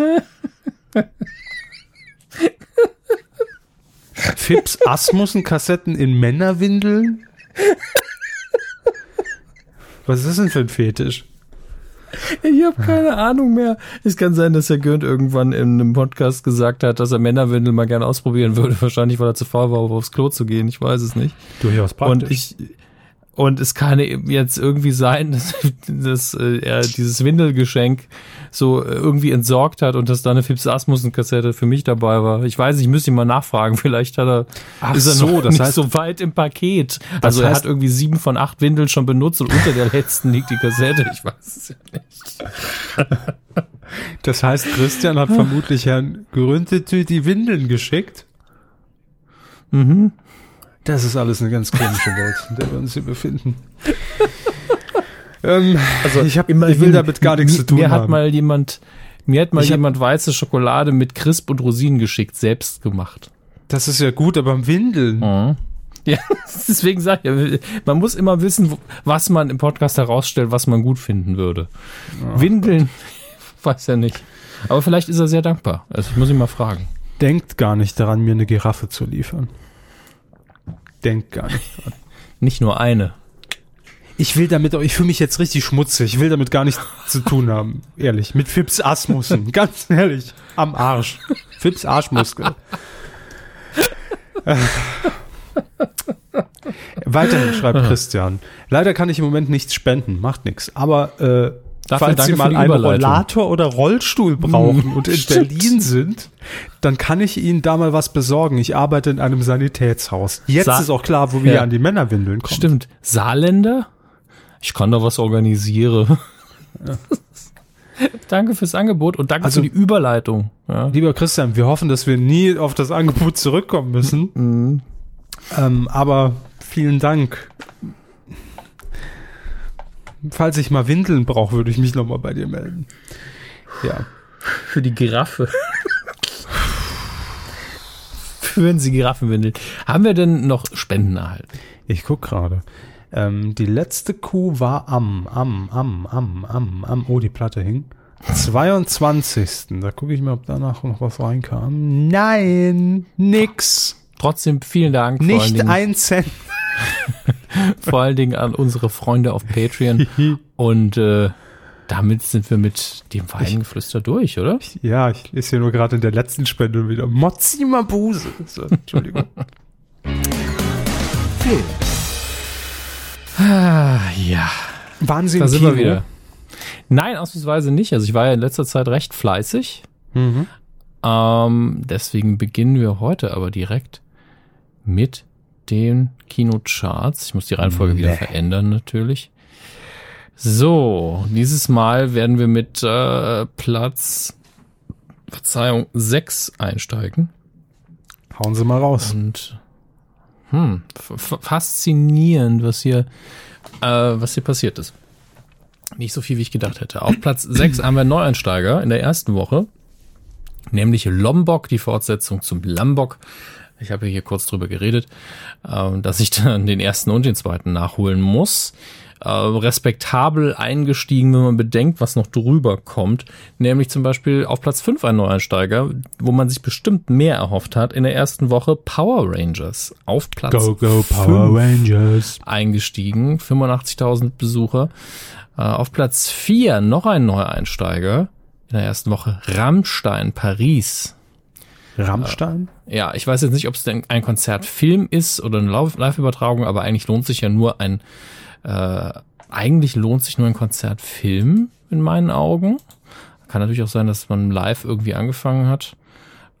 Fips Asmussen Kassetten in Männerwindeln? Was ist das denn für ein Fetisch? Ich habe keine Ahnung mehr. Es kann sein, dass Herr Gürnt irgendwann in einem Podcast gesagt hat, dass er Männerwindel mal gerne ausprobieren würde. Wahrscheinlich, weil er zu faul war, aufs Klo zu gehen. Ich weiß es nicht. Durchaus Und ich und es kann jetzt irgendwie sein, dass, dass äh, er dieses Windelgeschenk so äh, irgendwie entsorgt hat und dass da eine Fips Asmussen-Kassette für mich dabei war. Ich weiß nicht, ich müsste ihn mal nachfragen. Vielleicht hat er, Ach ist er so, noch das nicht heißt- so weit im Paket. Also er heißt- hat irgendwie sieben von acht Windeln schon benutzt und unter der letzten liegt die Kassette. Ich weiß es ja nicht. Das heißt, Christian hat vermutlich Herrn Gründetü die Windeln geschickt. Mhm. Das ist alles eine ganz komische Welt, in der wir uns hier befinden. ähm, also ich, hab, ich will damit gar nichts mir, zu tun Mir hat haben. mal jemand, mir hat mal Ich hab- jemand weiße Schokolade mit Crisp und Rosinen geschickt, selbst gemacht. das ist ja gut, aber Windeln. Ja, deswegen sage ich, man muss immer wissen, was man im Podcast herausstellt, was man gut finden würde. Windeln, weiß ja nicht. Aber vielleicht ist er sehr dankbar. Also ich muss ihn mal fragen. Denkt gar nicht daran, mir eine Giraffe zu liefern. Denkt gar nicht dran. Nicht nur eine. Ich will damit, ich fühle mich jetzt richtig schmutzig. Ich will damit gar nichts zu tun haben. Ehrlich. Mit Fips Asmussen. Ganz ehrlich. Am Arsch. Fips Arschmuskel. Weiterhin schreibt Christian. Leider kann ich im Moment nichts spenden. Macht nichts. Aber äh, Dafür falls Sie mal einen. Rollator oder Rollstuhl brauchen und in stimmt. Berlin sind, dann kann ich Ihnen da mal was besorgen. Ich arbeite in einem Sanitätshaus. Jetzt Sa- ist auch klar, wo wir Ja. an die Männerwindeln kommen. Stimmt. Saarländer? Ich kann da was organisieren. danke fürs Angebot und danke Also- für die Überleitung. Ja. Lieber Christian, wir hoffen, dass wir nie auf das Angebot zurückkommen müssen. Ähm, aber vielen Dank. Falls ich mal Windeln brauche, würde ich mich nochmal bei dir melden. Ja. Für die Giraffe. Führen Sie Giraffenwindeln. Haben wir denn noch Spenden erhalten? Ich guck gerade. Ähm, die letzte Kuh war am, am, am, am, am, am, oh, die Platte hing. 22. Da gucke ich mal, ob danach noch was reinkam. Nein, nix. Trotzdem vielen Dank. Nicht ein Cent. vor allen Dingen an unsere Freunde auf Patreon. Und äh, damit sind wir mit dem Weingeflüster durch, oder? Ja, ich lese hier nur gerade in der letzten Spende wieder. Mozzi Mabuse. So, Entschuldigung. Film. Ah, ja, Waren Sie da sind Kino? wir wieder. Nein, ausnahmsweise nicht. Also ich war ja in letzter Zeit recht fleißig. Mhm. Ähm, deswegen beginnen wir heute aber direkt mit den Kinocharts. Ich muss die Reihenfolge wieder Nee. verändern natürlich. So, dieses Mal werden wir mit äh, Platz, Verzeihung, 6 einsteigen. Hauen Sie mal raus. Und hm, faszinierend, was hier, äh, was hier passiert ist. Nicht so viel, wie ich gedacht hätte. Auf Platz 6 haben wir einen Neueinsteiger in der ersten Woche, nämlich Lombok, die Fortsetzung zum Lambok. Ich habe hier kurz drüber geredet, äh, dass ich dann den ersten und den zweiten nachholen muss. Äh, respektabel eingestiegen, wenn man bedenkt, was noch drüber kommt. Nämlich zum Beispiel auf Platz 5 ein Neueinsteiger, wo man sich bestimmt mehr erhofft hat. In der ersten Woche Power Rangers auf Platz Go, go, Power Rangers. eingestiegen, 85.000 Besucher. Äh, auf Platz 4 noch ein Neueinsteiger in der ersten Woche, Rammstein Paris. Rammstein? Ja, ich weiß jetzt nicht, ob es denn ein Konzertfilm ist oder eine Live- Live-Übertragung, aber eigentlich lohnt sich ja nur ein, äh, eigentlich lohnt sich nur ein Konzertfilm in meinen Augen. Kann natürlich auch sein, dass man live irgendwie angefangen hat.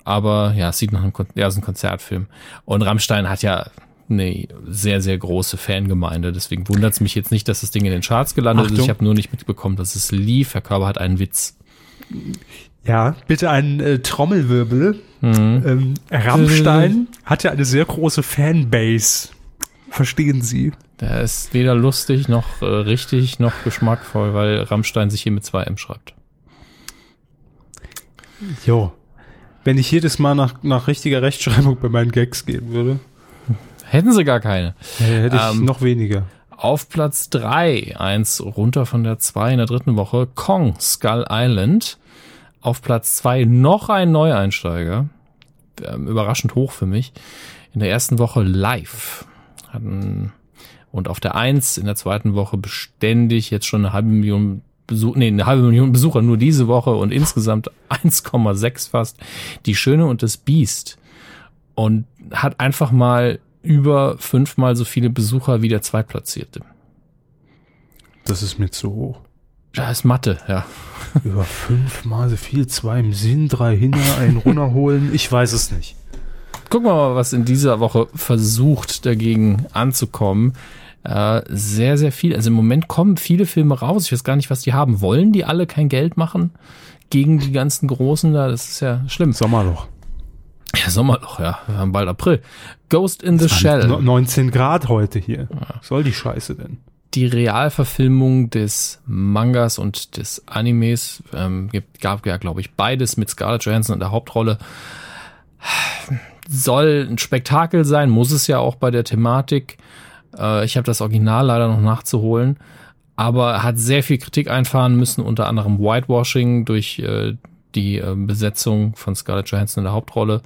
Aber ja, es sieht nach einem Kon ja, es ist ein Konzertfilm. Und Rammstein hat ja eine sehr, sehr große Fangemeinde. Deswegen wundert es mich jetzt nicht, dass das Ding in den Charts gelandet ist. Achtung. Ich habe nur nicht mitbekommen, dass es lief. Herr Körber hat einen Witz. Ja, bitte einen äh, Trommelwirbel. Mhm. Ähm, Rammstein hat ja eine sehr große Fanbase. Verstehen Sie? Der ist weder lustig noch äh, richtig noch geschmackvoll, weil Rammstein sich hier mit zwei M schreibt. Jo. Wenn ich jedes Mal nach, nach richtiger Rechtschreibung bei meinen Gags gehen würde, Hätten sie gar keine. äh, hätte ich Ähm, noch weniger. Auf Platz drei eins runter von der zwei in der dritten Woche, Kong, Skull Island. Auf Platz zwei noch ein Neueinsteiger. Ähm, überraschend hoch für mich. In der ersten Woche live. Hatten, Und auf der Eins in der zweiten Woche beständig jetzt schon eine halbe Million Besuch, nee, eine halbe Million Besucher nur diese Woche und insgesamt 1,6 fast. Die Schöne und das Biest. Und hat einfach mal über fünfmal so viele Besucher wie der Zweitplatzierte. Das ist mir zu hoch. Da ist Mathe, ja. Über fünfmal so viel, zwei im Sinn, drei hinter, einen runterholen. Ich weiß es nicht. Gucken wir mal, was in dieser Woche versucht, dagegen anzukommen. Äh, sehr, sehr viel. Also im Moment kommen viele Filme raus. Ich weiß gar nicht, was die haben. Wollen die alle kein Geld machen gegen die ganzen Großen da? Das ist ja schlimm. Sommerloch. Ja, Sommerloch, ja. Wir haben bald April. Ghost in the Shell. No- 19 Grad heute hier. Soll die Scheiße denn? Die Realverfilmung des Mangas und des Animes. Ähm, gab ja, glaube ich, beides mit Scarlett Johansson in der Hauptrolle. Soll ein Spektakel sein, muss es ja auch bei der Thematik. Äh, ich habe das Original leider noch nachzuholen, aber hat sehr viel Kritik einfahren müssen, unter anderem Whitewashing durch äh, die äh, Besetzung von Scarlett Johansson in der Hauptrolle.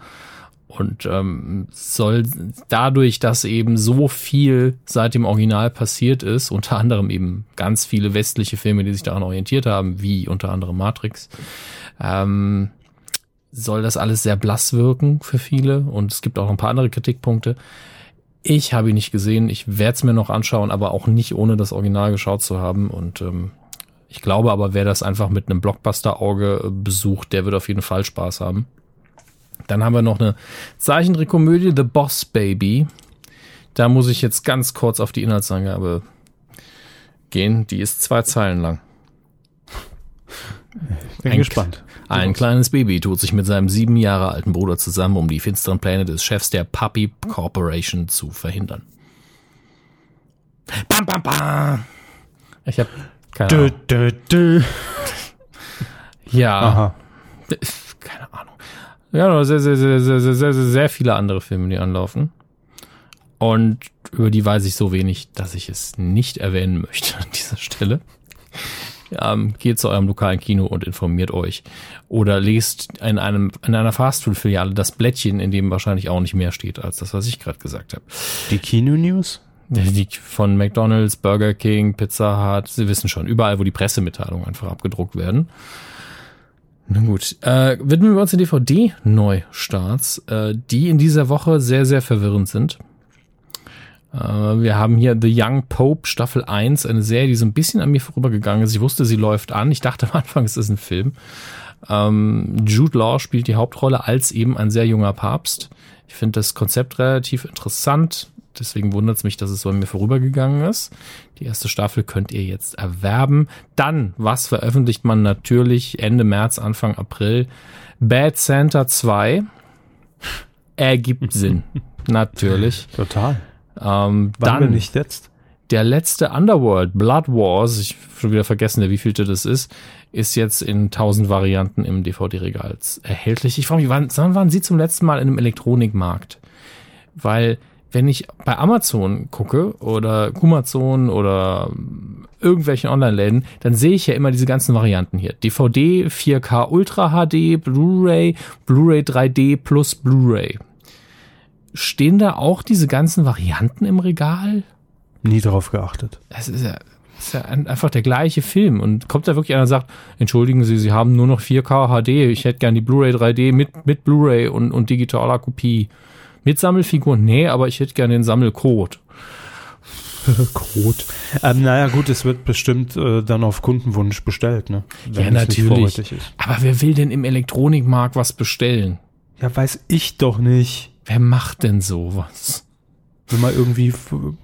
Und ähm, soll dadurch, dass eben so viel seit dem Original passiert ist, unter anderem eben ganz viele westliche Filme, die sich daran orientiert haben, wie unter anderem Matrix, ähm, soll das alles sehr blass wirken für viele. Und es gibt auch ein paar andere Kritikpunkte. Ich habe ihn nicht gesehen, ich werde es mir noch anschauen, aber auch nicht ohne das Original geschaut zu haben. Und ähm, ich glaube aber, wer das einfach mit einem Blockbuster-Auge besucht, der wird auf jeden Fall Spaß haben. Dann haben wir noch eine Zeichentrickkomödie, The Boss Baby. Da muss ich jetzt ganz kurz auf die Inhaltsangabe gehen. Die ist zwei Zeilen lang. Bin Ein- gespannt. Ein kleines Baby tut sich mit seinem sieben Jahre alten Bruder zusammen, um die finsteren Pläne des Chefs der Puppy Corporation zu verhindern. Bam, bam, bam. Ich habe keine Dö, Ahnung. dö, dö. Ja, Aha. keine Ahnung. Ja, sehr, sehr, sehr, sehr, sehr, sehr, sehr viele andere Filme, die anlaufen. Und über die weiß ich so wenig, dass ich es nicht erwähnen möchte an dieser Stelle. Ähm, geht zu eurem lokalen Kino und informiert euch. Oder lest in, einem, in einer Fastfood-Filiale das Blättchen, in dem wahrscheinlich auch nicht mehr steht, als das, was ich gerade gesagt habe. Die Kino-News? Die von McDonalds, Burger King, Pizza Hut, Sie wissen schon, überall, wo die Pressemitteilungen einfach abgedruckt werden. Na gut, äh, widmen wir uns den DVD-Neustarts, äh, die in dieser Woche sehr, sehr verwirrend sind. Äh, wir haben hier The Young Pope Staffel 1, eine Serie, die so ein bisschen an mir vorübergegangen ist. Ich wusste, sie läuft an. Ich dachte am Anfang, es ist ein Film. Ähm, Jude Law spielt die Hauptrolle als eben ein sehr junger Papst. Ich finde das Konzept relativ interessant. Deswegen wundert es mich, dass es so an mir vorübergegangen ist. Die erste Staffel könnt ihr jetzt erwerben. Dann, was veröffentlicht man natürlich Ende März, Anfang April? Bad Santa 2. Ergibt Sinn. natürlich. Total. Ähm, Wann dann nicht jetzt? der letzte Underworld, Blood Wars, ich hab schon wieder vergessen, der wievielte das ist, ist jetzt in tausend Varianten im DVD-Regal erhältlich. Ich frage mich, wann, wann waren Sie zum letzten Mal in einem Elektronikmarkt? Weil, wenn ich bei Amazon gucke oder Kumazon oder irgendwelchen Online-Läden, dann sehe ich ja immer diese ganzen Varianten hier. DVD, 4K Ultra HD, Blu-ray, Blu-ray 3D plus Blu-ray. Stehen da auch diese ganzen Varianten im Regal? Nie drauf geachtet. es ist ja, es ist ja ein, einfach der gleiche Film. Und kommt da wirklich einer und sagt, entschuldigen Sie, Sie haben nur noch 4K HD, ich hätte gern die Blu-ray 3D mit, mit Blu-ray und, und digitaler Kopie. Mit Sammelfiguren? Nee, aber ich hätte gern den Sammelcode. Krot. Ähm, naja, gut, es wird bestimmt äh, dann auf Kundenwunsch bestellt, ne? Wenn ja, es nicht natürlich. Aber wer will denn im Elektronikmarkt was bestellen? Ja, weiß ich doch nicht. Wer macht denn sowas? Wenn man irgendwie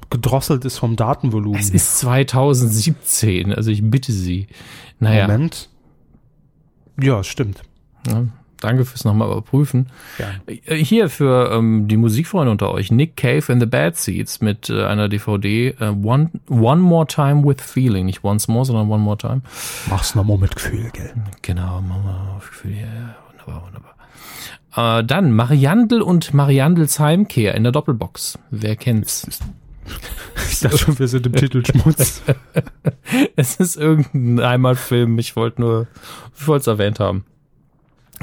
gedrosselt ist vom Datenvolumen. Es ist 2017, also ich bitte Sie. Naja, Moment. Ja, stimmt. ja, danke fürs nochmal überprüfen. Ja. Äh, Hier für ähm, die Musikfreunde unter euch, Nick Cave and the Bad Seeds mit äh, einer DVD äh, One, One More Time with Feeling. Nicht Once More, sondern One More Time. Mach's nochmal mit Gefühl, gell? Genau, Mama, auf Gefühl, ja, ja, wunderbar, wunderbar. Äh, dann Mariandel und Mariandels Heimkehr in der Doppelbox. Wer kennt's? Ich dachte schon, wir sind im Titelschmutz. Es ist irgendein Heimatfilm, ich wollte nur, ich wollte es erwähnt haben.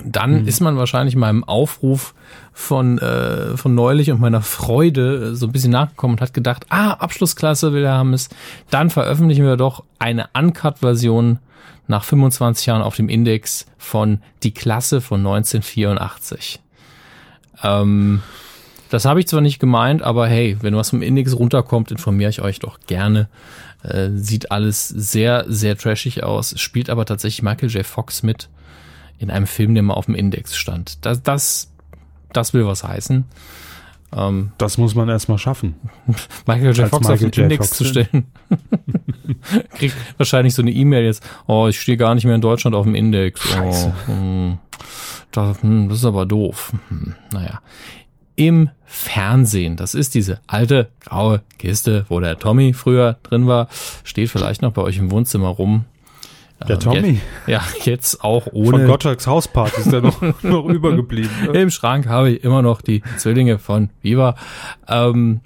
Dann ist man wahrscheinlich meinem Aufruf von, äh, von neulich und meiner Freude äh, so ein bisschen nachgekommen und hat gedacht, ah, Abschlussklasse will er haben es. Dann veröffentlichen wir doch eine Uncut-Version nach 25 Jahren auf dem Index von Die Klasse von 1984. Ähm, das habe ich zwar nicht gemeint, aber hey, wenn was vom Index runterkommt, informiere ich euch doch gerne. Äh, sieht alles sehr, sehr trashig aus. Spielt aber tatsächlich Michael J. Fox mit in einem Film, der mal auf dem Index stand. Das, das, das will was heißen. Ähm, Das muss man erstmal schaffen. Michael J. Als Fox auf Michael den J. Index Fox zu stellen. Kriegt wahrscheinlich so eine E-Mail jetzt. Oh, ich stehe gar nicht mehr in Deutschland auf dem Index. Scheiße. Oh, hm, das, hm, das ist aber doof. Hm, naja. Im Fernsehen, das ist diese alte graue Kiste, wo der Tommy früher drin war, steht vielleicht noch bei euch im Wohnzimmer rum. Der Ähm, Tommy? Jetzt, ja, jetzt auch Von ohne. Gottschalks Hausparty ist der noch, noch übergeblieben. ne? Im Schrank habe ich immer noch die Zwillinge von Viva. Ähm,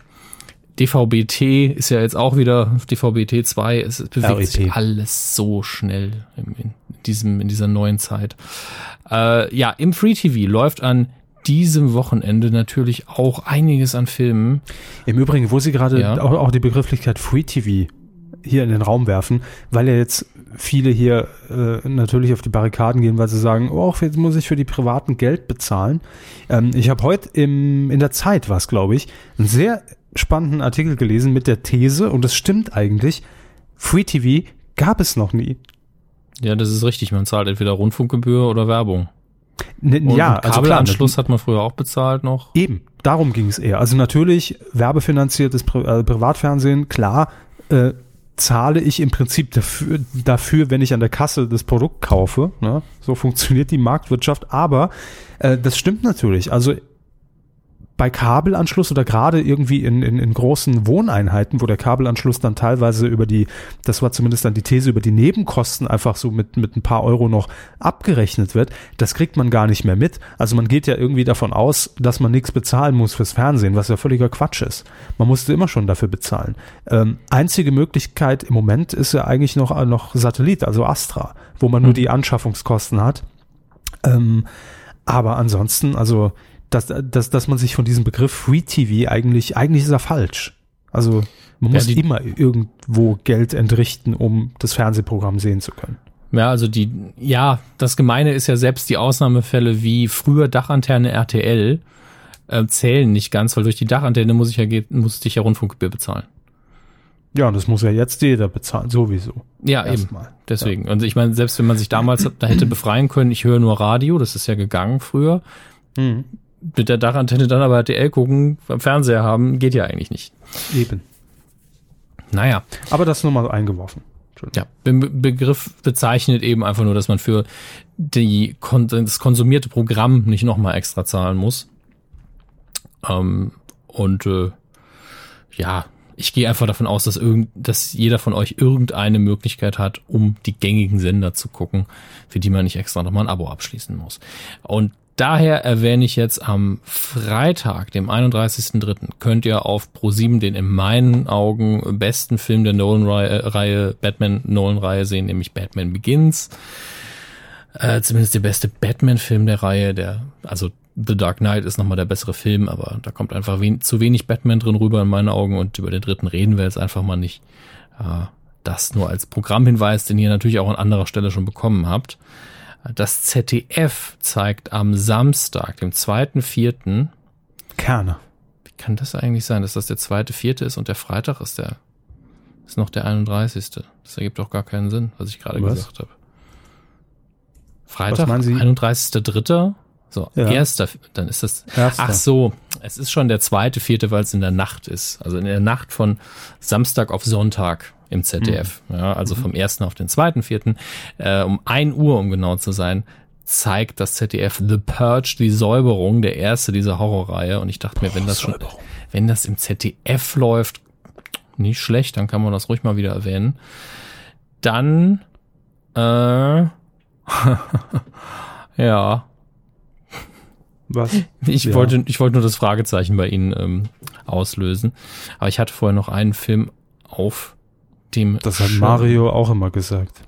DVB-T ist ja jetzt auch wieder DVB-T 2. Es bewegt RET. sich alles so schnell in, in, diesem, in dieser neuen Zeit. Äh, ja, im Free TV läuft an diesem Wochenende natürlich auch einiges an Filmen. Im Übrigen, wo Sie gerade Ja. auch, auch die Begrifflichkeit Free TV hier in den Raum werfen, weil ja jetzt viele hier äh, natürlich auf die Barrikaden gehen, weil sie sagen, oh, jetzt muss ich für die Privaten Geld bezahlen. Ähm, ich habe heute im, in der Zeit, was glaube ich, einen sehr spannenden Artikel gelesen mit der These, und das stimmt eigentlich, Free TV gab es noch nie. Ja, das ist richtig. Man zahlt entweder Rundfunkgebühr oder Werbung. Ne, Und ja, also Kabelanschluss hat man früher auch bezahlt noch. Eben, darum ging es eher. Also natürlich werbefinanziertes Pri äh, Privatfernsehen, klar, äh, zahle ich im Prinzip dafür, dafür, wenn ich an der Kasse das Produkt kaufe. Ne? So funktioniert die Marktwirtschaft. Aber äh, das stimmt natürlich. Also bei Kabelanschluss oder gerade irgendwie in, in, in großen Wohneinheiten, wo der Kabelanschluss dann teilweise über die, das war zumindest dann die These, über die Nebenkosten einfach so mit, mit ein paar Euro noch abgerechnet wird, das kriegt man gar nicht mehr mit. Also man geht ja irgendwie davon aus, dass man nichts bezahlen muss fürs Fernsehen, was ja völliger Quatsch ist. Man musste immer schon dafür bezahlen. Ähm, einzige Möglichkeit im Moment ist ja eigentlich noch, äh, noch Satellit, also Astra, wo man nur die Anschaffungskosten hat. Ähm, aber ansonsten, also, dass, dass, dass man sich von diesem Begriff Free TV eigentlich, eigentlich ist er falsch. Also, man Ja, muss immer irgendwo Geld entrichten, um das Fernsehprogramm sehen zu können. Ja, also die, ja, das Gemeine ist ja selbst die Ausnahmefälle wie früher Dachantenne RTL äh, zählen nicht ganz, weil durch die Dachantenne muss ich ja, musste ich ja Rundfunkgebühr bezahlen. Ja, und das muss ja jetzt jeder bezahlen, sowieso. Ja, eben. Erstmal. Deswegen. Und ich meine, selbst wenn man sich damals da hätte befreien können, ich höre nur Radio, das ist ja gegangen früher. Mhm. Mit der Dachantenne dann aber RTL gucken, beim Fernseher haben, geht ja eigentlich nicht. Eben. Naja. Aber das nur mal eingeworfen. Ja, Be Begriff bezeichnet eben einfach nur, dass man für die das konsumierte Programm nicht nochmal extra zahlen muss. Ähm, und äh, ja, ich gehe einfach davon aus, dass, irgend, dass jeder von euch irgendeine Möglichkeit hat, um die gängigen Sender zu gucken, für die man nicht extra nochmal ein Abo abschließen muss. Und daher erwähne ich jetzt am Freitag, dem 31.03., könnt ihr auf Pro7 den in meinen Augen besten Film der Nolan-Reihe, Batman-Nolan-Reihe sehen, nämlich Batman Begins. Äh, zumindest der beste Batman-Film der Reihe, der, also The Dark Knight ist nochmal der bessere Film, aber da kommt einfach wen, zu wenig Batman drin rüber in meinen Augen und über den dritten reden wir jetzt einfach mal nicht. Äh, das nur als Programmhinweis, den ihr natürlich auch an anderer Stelle schon bekommen habt. Das ZDF zeigt am Samstag, dem 2.4., Kerne. wie kann das eigentlich sein, dass das der zweite, vierte ist und der Freitag ist der, ist noch der 31. Das ergibt doch gar keinen Sinn, was ich gerade Was? gesagt habe. Freitag, meinen Sie? 31.3. So, Ja. erster, dann ist das, Erster. ach so, es ist schon der zweite, vierte, weil es in der Nacht ist. Also in der Nacht von Samstag auf Sonntag im ZDF. Mhm. Ja, also vom ersten auf den zweiten, vierten, äh, um 1 Uhr, um genau zu sein, zeigt das ZDF The Purge, die Säuberung, der erste dieser Horrorreihe. Und ich dachte mir, wenn das schon, wenn das im ZDF läuft, nicht schlecht, dann kann man das ruhig mal wieder erwähnen. Dann, äh, ja, Was? ich Ja. wollte, ich wollte nur das Fragezeichen bei Ihnen ähm, auslösen. Aber ich hatte vorher noch einen Film auf dem. Das hat Schirm. Mario auch immer gesagt.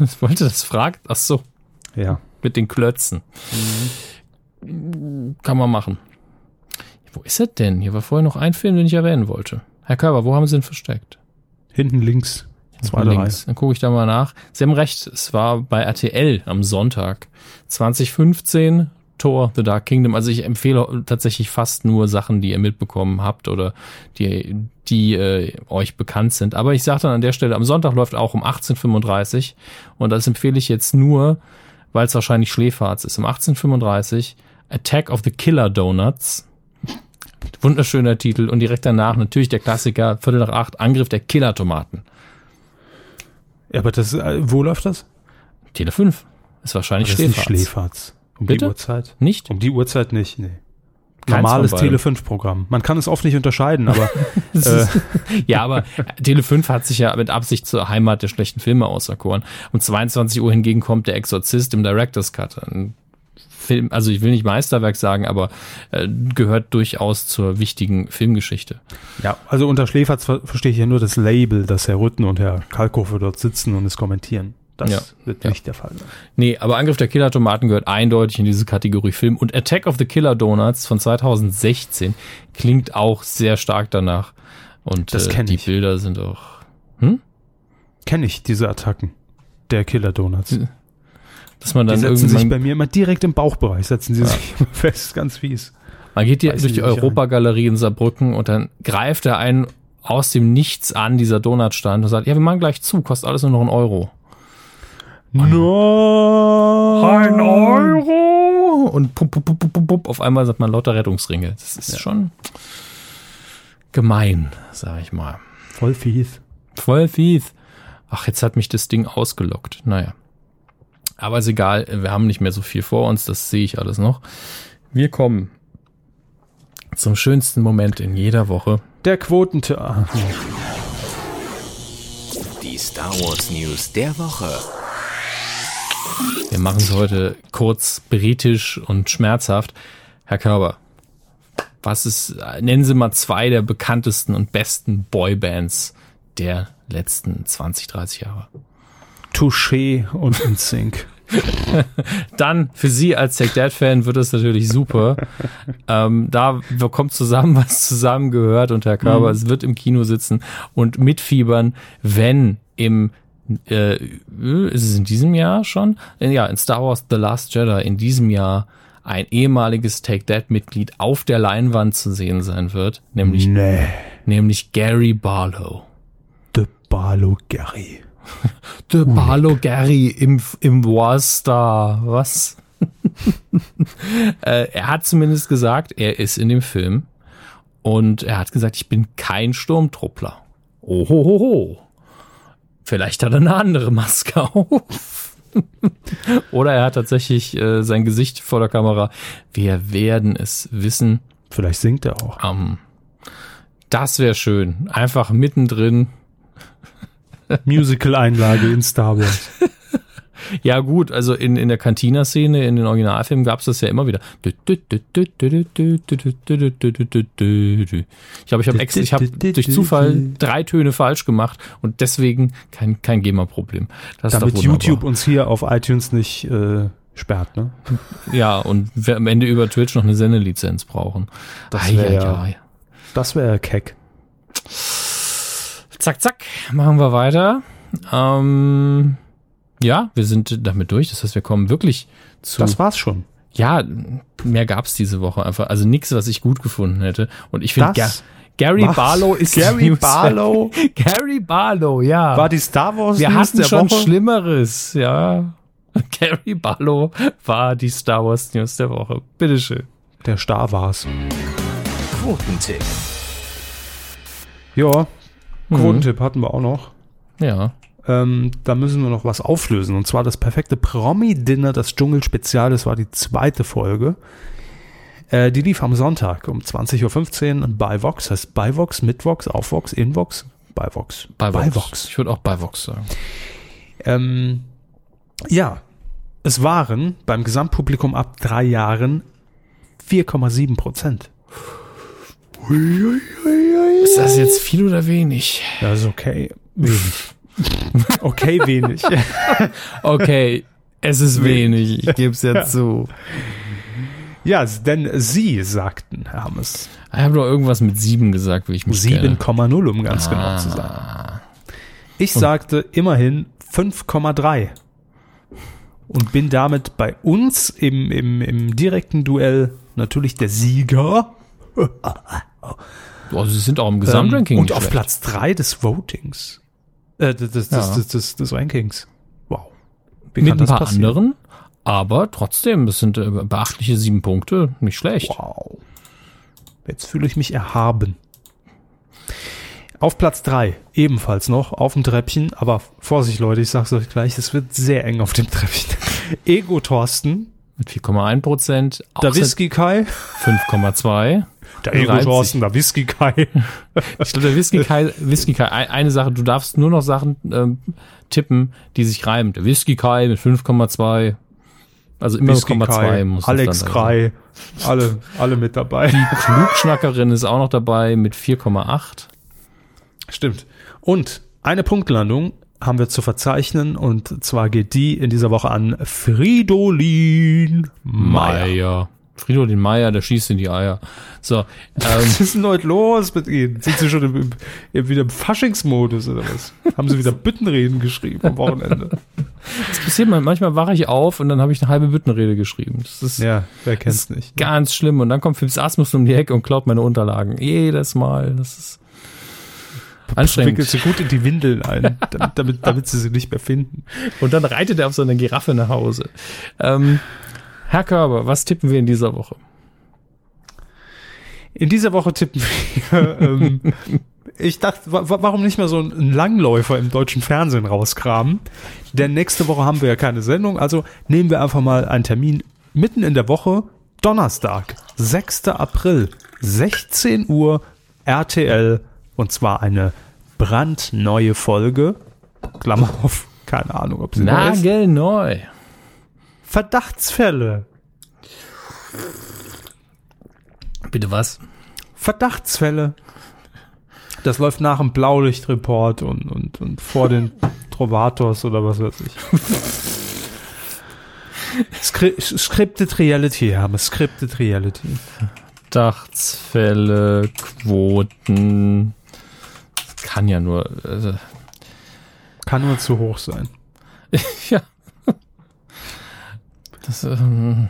Ich wollte das fragt. Ach so. Ja. Mit den Klötzen. Kann man machen. Wo ist er denn? Hier war vorher noch ein Film, den ich erwähnen wollte. Herr Körber, wo haben Sie ihn versteckt? Hinten links. Zweite Reihe. Links. Dann gucke ich da mal nach. Sie haben recht, es war bei RTL am Sonntag 2015 Thor The Dark Kingdom. Also ich empfehle tatsächlich fast nur Sachen, die ihr mitbekommen habt oder die, die äh, euch bekannt sind. Aber ich sage dann an der Stelle, am Sonntag läuft auch um 18.35 und das empfehle ich jetzt nur, weil es wahrscheinlich Schläferz ist. Um 18.35 Attack of the Killer Donuts. Wunderschöner Titel und direkt danach natürlich der Klassiker, Viertel nach acht, Angriff der Killer-Tomaten. Ja, aber das, äh, wo läuft das? Tele 5. Ist wahrscheinlich das ist Schläferz. Um Bitte? die Uhrzeit? Nicht? Um die Uhrzeit nicht, nee. Keins Normales von beiden. Tele 5 Programm. Man kann es oft nicht unterscheiden, aber äh, ja, aber Tele 5 hat sich ja mit Absicht zur Heimat der schlechten Filme auserkoren. Um 22 Uhr hingegen kommt der Exorzist im Director's Cut. Ein Film, also ich will nicht Meisterwerk sagen, aber äh, gehört durchaus zur wichtigen Filmgeschichte. ja, also unter Schläferz ver verstehe ich ja nur das Label, dass Herr Rütten und Herr Kalkofe dort sitzen und es kommentieren. Das Ja. wird Ja. nicht der Fall sein. Nee, aber Angriff der Killer Tomaten gehört eindeutig in diese Kategorie Film. Und Attack of the Killer Donuts von 2016 klingt auch sehr stark danach. Und Das äh, die ich. Bilder sind auch. Kenne ich diese Attacken der Killer Donuts. Dass man Die dann setzen sich bei mir immer direkt im Bauchbereich, setzen sie sich immer fest, ganz fies. Man geht hier Weiß durch die Europagalerie in Saarbrücken und dann greift er einen aus dem Nichts an, dieser Donutstand, und sagt, ja, wir machen gleich zu, kostet alles nur noch einen Euro. No! Ein Euro! Und pup, pup, pup, pup, pup, pup, auf einmal sagt man lauter Rettungsringe. Das ist schon gemein, sag ich mal. Voll fies. Voll fies. Ach, jetzt hat mich das Ding ausgelockt. Naja. Aber ist egal, wir haben nicht mehr so viel vor uns, das sehe ich alles noch. Wir kommen zum schönsten Moment in jeder Woche. Der Quotentipp. Ah, Die Star Wars News der Woche. Wir machen es heute kurz, britisch und schmerzhaft. Herr Körber, was ist, nennen Sie mal zwei der bekanntesten und besten Boybands der letzten 20, 30 Jahre. Touché und in Sync. Dann für Sie als Take That Fan wird es natürlich super. ähm, da kommt zusammen, was zusammengehört und Herr Körber, es wird im Kino sitzen und mitfiebern, wenn im äh, ist es in diesem Jahr schon? Äh, Ja, in Star Wars The Last Jedi in diesem Jahr ein ehemaliges Take That Mitglied auf der Leinwand zu sehen sein wird, nämlich nee. nämlich Gary Barlow. The Barlow Gary. The Barlow Gary im, im Warstar. Was? äh, er hat zumindest gesagt, er ist in dem Film. Und er hat gesagt, ich bin kein Sturmtruppler. Ohohoho. Vielleicht hat er eine andere Maske auf. Oder er hat tatsächlich äh, sein Gesicht vor der Kamera. Wir werden es wissen. Vielleicht singt er auch. Ähm, das wäre schön. Einfach mittendrin Musical-Einlage in Star Wars. Ja, gut, also in, in der Cantina-Szene, in den Originalfilmen gab es das ja immer wieder. Ich glaube, ich habe ich habe durch Zufall drei Töne falsch gemacht und deswegen kein, kein GEMA-Problem. Damit. YouTube uns hier auf iTunes nicht äh, sperrt, ne? Ja, und wir am Ende über Twitch noch eine Sendelizenz brauchen. Das wär ja-. Das wäre keck. Zack, zack, machen wir weiter. Ähm, ja, wir sind damit durch. Das heißt, wir kommen wirklich zu. Das war's schon. ja, mehr gab's diese Woche einfach. Also nichts, was ich gut gefunden hätte. Und ich finde, Gary was? Barlow ist Gary News- Barlow Gary Barlow, ja. war die Star Wars wir News hatten der schon Woche. Schlimmeres, ja. Gary Barlow war die Star Wars News der Woche. Bitteschön. Der Star war's. Quotentipp. Ja, Mhm. Quotentipp hatten wir auch noch. Ja. Ähm, da müssen wir noch was auflösen. Und zwar das perfekte Promi-Dinner, das Dschungel-Spezial. Das war die zweite Folge. Äh, die lief am Sonntag um 20.15 Uhr bei Vox. Heißt bei Vox, mit Vox, auf Vox, in Vox, bei Vox. Bei Vox. Bei Vox. Ich würde auch bei Vox sagen. Ähm, ja, es waren beim Gesamtpublikum ab drei Jahren 4,7 Prozent. Ist das jetzt viel oder wenig? Das ist okay. Wenig. okay, wenig. Okay, Es ist wenig, ich gebe es ja zu. Ja, denn Sie sagten, Herr Hammes. Ich habe doch irgendwas mit 7 gesagt, wie ich mich kenne. 7,0 um ganz genau zu sein. Ah. Ich sagte immerhin 5,3 und bin damit bei uns im, im, im direkten Duell natürlich der Sieger. Boah, sie sind auch im Gesamtranking. Ähm, und auf schlecht. Platz 3 des Votings. Äh, des, des, Ja. des, des, des, Rankings. Wow. Wie Mit ein paar passieren? anderen, aber trotzdem, das sind äh, beachtliche sieben Punkte, nicht schlecht. Wow. Jetzt fühle ich mich erhaben. Auf Platz 3 ebenfalls noch auf dem Treppchen, aber Vorsicht Leute, ich sag's euch gleich, es wird sehr eng auf dem Treppchen. Ego Thorsten, Mit 4,1 Prozent, der Whisky Kai, 5,2. Der Ego Thorsten, der Whisky Kai. Ich glaube, der Whisky Kai, Whisky Kai, ein- eine Sache, du darfst nur noch Sachen ähm, tippen, die sich reimen. Der Whisky Kai mit 5,2. Also immer Whisky 0,2 Kai, muss Alex. Kai, alle, alle mit dabei. Klugschnackerin ist auch noch dabei mit 4,8. Stimmt. Und eine Punktlandung haben wir zu verzeichnen und zwar geht die in dieser Woche an Fridolin Meier. Meier. Fridolin Meier, der schießt in die Eier. So, ähm, Was ist denn heute los mit Ihnen? Sind Sie schon im, im, im, wieder im Faschingsmodus oder was? Haben Sie wieder Büttenreden geschrieben am Wochenende? das passiert mal. Manchmal wache ich auf und dann habe ich eine halbe Büttenrede geschrieben. Das ist Ja, wer kennt's nicht? ne? ganz schlimm. Und dann kommt Philips Asmus um die Ecke und klaut meine Unterlagen. Jedes Mal. Das ist anstrengend. Wickelt sie gut in die Windeln ein, damit, damit, damit sie sie nicht mehr finden. Und dann reitet er auf so einer Giraffe nach Hause. Ähm, Herr Körber, was tippen wir in dieser Woche? In dieser Woche tippen wir, ähm, ich dachte, wa wa- warum nicht mal so einen Langläufer im deutschen Fernsehen rauskramen? Denn nächste Woche haben wir ja keine Sendung, also nehmen wir einfach mal einen Termin mitten in der Woche, Donnerstag, 6. April, 16 Uhr, RTL, und zwar eine brandneue Folge, Klammer auf, keine Ahnung, ob sie neu ist. Verdachtsfälle. Bitte was? Verdachtsfälle. Das läuft nach dem Blaulichtreport und, und, und vor den Trovators oder was weiß ich. Skri scripted Reality, Hermes, scripted Reality. Verdachtsfälle, Quoten. Das kann ja nur. Also, Kann nur zu hoch sein. ja. Das, ähm,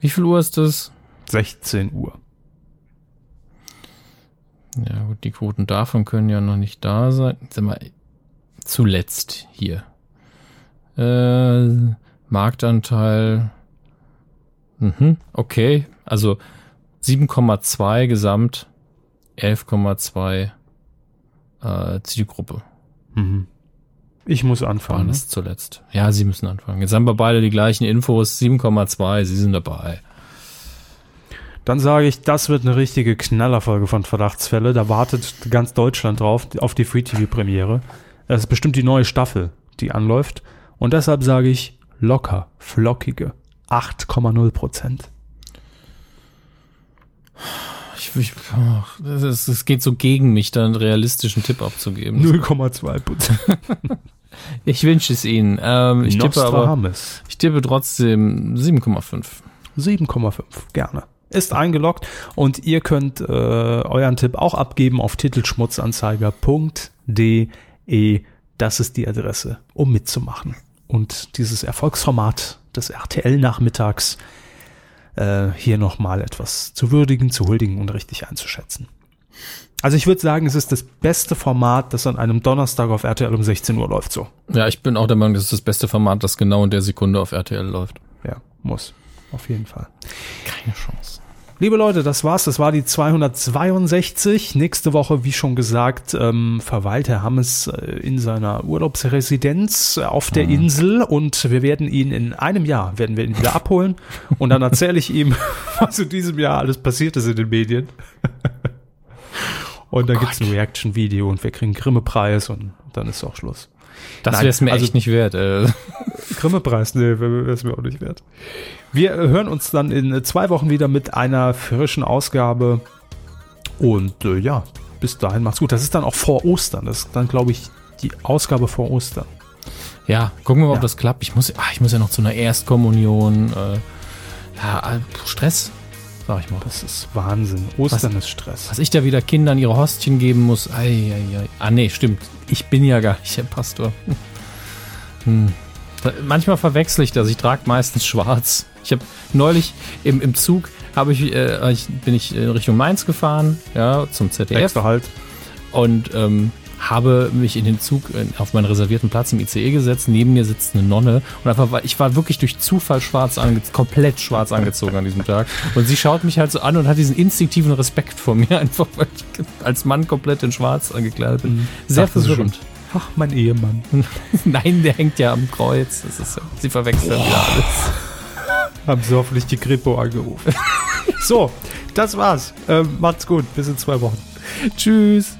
wie viel Uhr ist das? 16 Uhr. Ja, gut, die Quoten davon können ja noch nicht da sein. Sag mal, zuletzt hier. Äh, Marktanteil. Mhm, okay. Also 7,2 Gesamt, 11,2 äh, Zielgruppe Mhm. Ich muss anfangen. ne? es zuletzt. Ja, Sie müssen anfangen. Jetzt haben wir beide die gleichen Infos. 7,2, Sie sind dabei. Dann sage ich, das wird eine richtige Knallerfolge von Verdachtsfälle. Da wartet ganz Deutschland drauf, auf die Free-TV-Premiere. Das ist bestimmt die neue Staffel, die anläuft. Und deshalb sage ich locker, flockige 8,0 Prozent. Ich, ich, ach, das, ist, das geht so gegen mich, da einen realistischen Tipp abzugeben. 0,2 Prozent. Ich wünsche es Ihnen. Ähm, ich, tippe aber, ich tippe trotzdem 7,5. 7,5, gerne. Ist eingeloggt und ihr könnt äh, euren Tipp auch abgeben auf titelschmutzanzeiger.de. Das ist die Adresse, um mitzumachen und dieses Erfolgsformat des RTL-Nachmittags äh, hier nochmal etwas zu würdigen, zu huldigen und richtig einzuschätzen. Also ich würde sagen, es ist das beste Format, das an einem Donnerstag auf RTL um 16 Uhr läuft so. Ja, ich bin auch der Meinung, das ist das beste Format, das genau in der Sekunde auf RTL läuft. Ja, muss. Auf jeden Fall. Keine Chance. Liebe Leute, das war's. Das war die 262. Nächste Woche, wie schon gesagt, ähm, verweilt Herr Hammes äh, in seiner Urlaubsresidenz auf der Insel und wir werden ihn in einem Jahr, werden wir ihn wieder abholen und dann erzähle ich ihm, was in diesem Jahr alles passiert ist in den Medien. Und dann gibt's ein Reaction-Video und wir kriegen Grimme-Preis und dann ist auch Schluss. Das wäre es mir also- echt nicht wert. Äh. Grimme-Preis, nee, wäre es mir auch nicht wert. Wir hören uns dann in zwei Wochen wieder mit einer frischen Ausgabe. Und äh, ja, bis dahin macht's gut. Das ist dann auch vor Ostern. Das ist dann, glaube ich, die Ausgabe vor Ostern. Ja, gucken wir mal, ob Ja. das klappt. Ich muss, ah, ich muss ja noch zu einer Erstkommunion. Äh, ja, äh, Stress, sag ich mal. Das ist Wahnsinn. Ostern ist Stress. Was ich da wieder Kindern ihre Hostien geben muss. Ei, ei, ei. Ah, nee, stimmt. Ich bin ja gar nicht der Pastor. Hm. Manchmal verwechsel ich das. Ich trage meistens schwarz. Ich habe neulich im, im Zug habe ich, äh, ich, bin ich in Richtung Mainz gefahren, ja, zum ZDF Extra halt. und ähm, habe mich in den Zug äh, auf meinen reservierten Platz im ICE gesetzt. Neben mir sitzt eine Nonne und einfach war, ich war wirklich durch Zufall schwarz angezogen, komplett schwarz angezogen an diesem Tag. Und sie schaut mich halt so an und hat diesen instinktiven Respekt vor mir, einfach weil ich als Mann komplett in schwarz angekleidet bin. Sehr Dachten sie verwirrend. Ach, mein Ehemann. Nein, der hängt ja am Kreuz. Das ist, ja- sie verwechseln wieder alles. Haben sie hoffentlich die Kripo angerufen. so, das war's. Ähm, macht's gut. Bis in zwei Wochen. Tschüss.